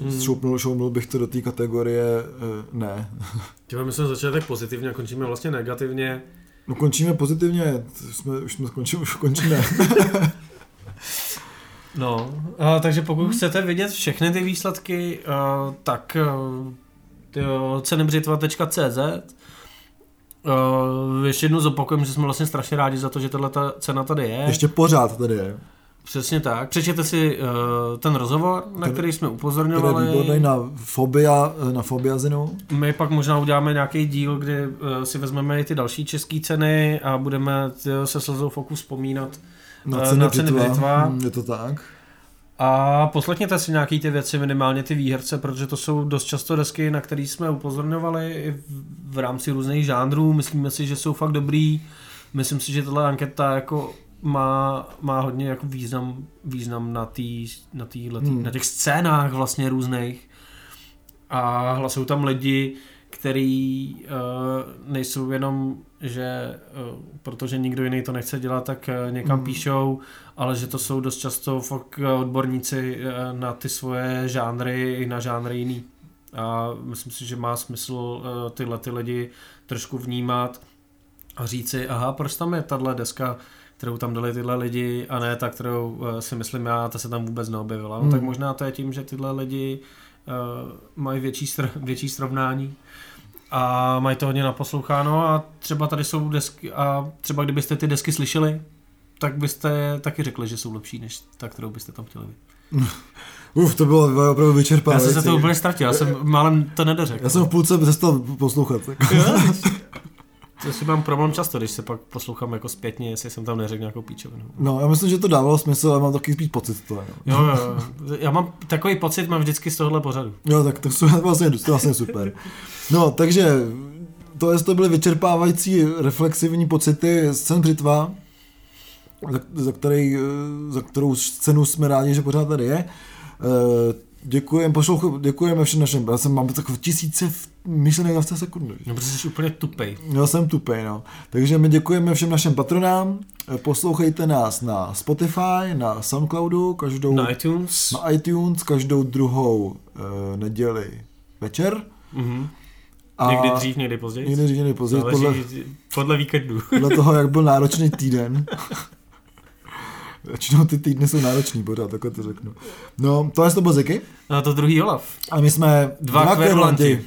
Hmm. Šoupnul, šoupnul bych to do té kategorie, eh, ne. Těme my jsme začali tak pozitivně a končíme vlastně negativně. No končíme pozitivně, jsme, už jsme skončili, už končíme. No, a, takže pokud chcete vidět všechny ty výsledky, a, tak a, cenybřitva.cz Uh, ještě jednou zopakujeme, že jsme vlastně strašně rádi za to, že tahle ta cena tady je. Ještě pořád tady je. Přesně tak. Přečtěte si uh, ten rozhovor, na Ten- který jsme Který je upozorňovali. výborný na fobia, na fobiazinu. My pak možná uděláme nějaký díl, kdy uh, si vezmeme i ty další české ceny a budeme tyjo, se slzou v oku vzpomínat. Na Eh, ceny, na ceny. Břitva. Hm, Je to tak. A poslechněte si nějaký ty věci, minimálně ty výherce, protože to jsou dost často desky, na které jsme upozorňovali i v, rámci různých žánrů. Myslíme si, že jsou fakt dobrý. Myslím si, že tahle anketa jako má, má hodně jako význam, význam na, tý, na, tý, Hmm. na těch scénách vlastně různých. A hlasují tam lidi, který uh, nejsou jenom, že uh, protože nikdo jiný to nechce dělat, tak uh, někam Mm. píšou, ale že to jsou dost často fakt eh, odborníci eh, na ty svoje žánry i na žánry jiný. A myslím si, že má smysl eh, tyhle ty lidi trošku vnímat a říct si, aha, proč tam je tahle deska, kterou tam dali tyhle lidi a ne ta, kterou si myslím já, ta se tam vůbec neobjevila. No, Hmm. tak možná to je tím, že tyhle lidi uh, mají větší, str- větší srovnání a mají to hodně naposloucháno a třeba tady jsou desky a třeba kdybyste ty desky slyšeli, tak byste taky řekli, že jsou lepší než ta, kterou byste tam chtěli. Uf, to bylo opravdu Já vyčerpávající. jsem se to úplně ztratil, já jsem málem to nedořekl. Já jsem v půlce přestal poslouchat. To si mám problém často, když se pak poslouchám jako zpětně, jestli jsem tam neřekl nějakou píčovinu. No, já myslím, že to dávalo smysl, ale mám taky spíš pocit to. Jo, Jo, jo. Já mám takový pocit, mám vždycky z tohohle pořadu. jo tak to jsou vlastně, to je vlastně super. No, takže to, jest, to byly vyčerpávající reflexivní pocity z cen Břitva, za, za, který, eh, za kterou cenu jsme rádi, že pořád tady je. Děkujeme, poslouchu, děkujeme všem našim, já jsem mám takové tisíce v- myšlenek na 100 sekundy. No, protože jsi úplně tupej. Já jsem tupej, no. Takže my děkujeme všem našim patronám. Poslouchejte nás na Spotify, na Soundcloudu, každou Na iTunes. na iTunes, každou druhou uh, neděli večer. Mhm. Někdy dřív, někdy později. Někdy dřív, někdy později, podle, podle víkendu. podle toho, jak byl náročný týden. Většinou ty týdny jsou náročný, pořád, takhle to řeknu. No, to je to Bozeky. A to druhý Olaf. A my jsme Dva kverulanti.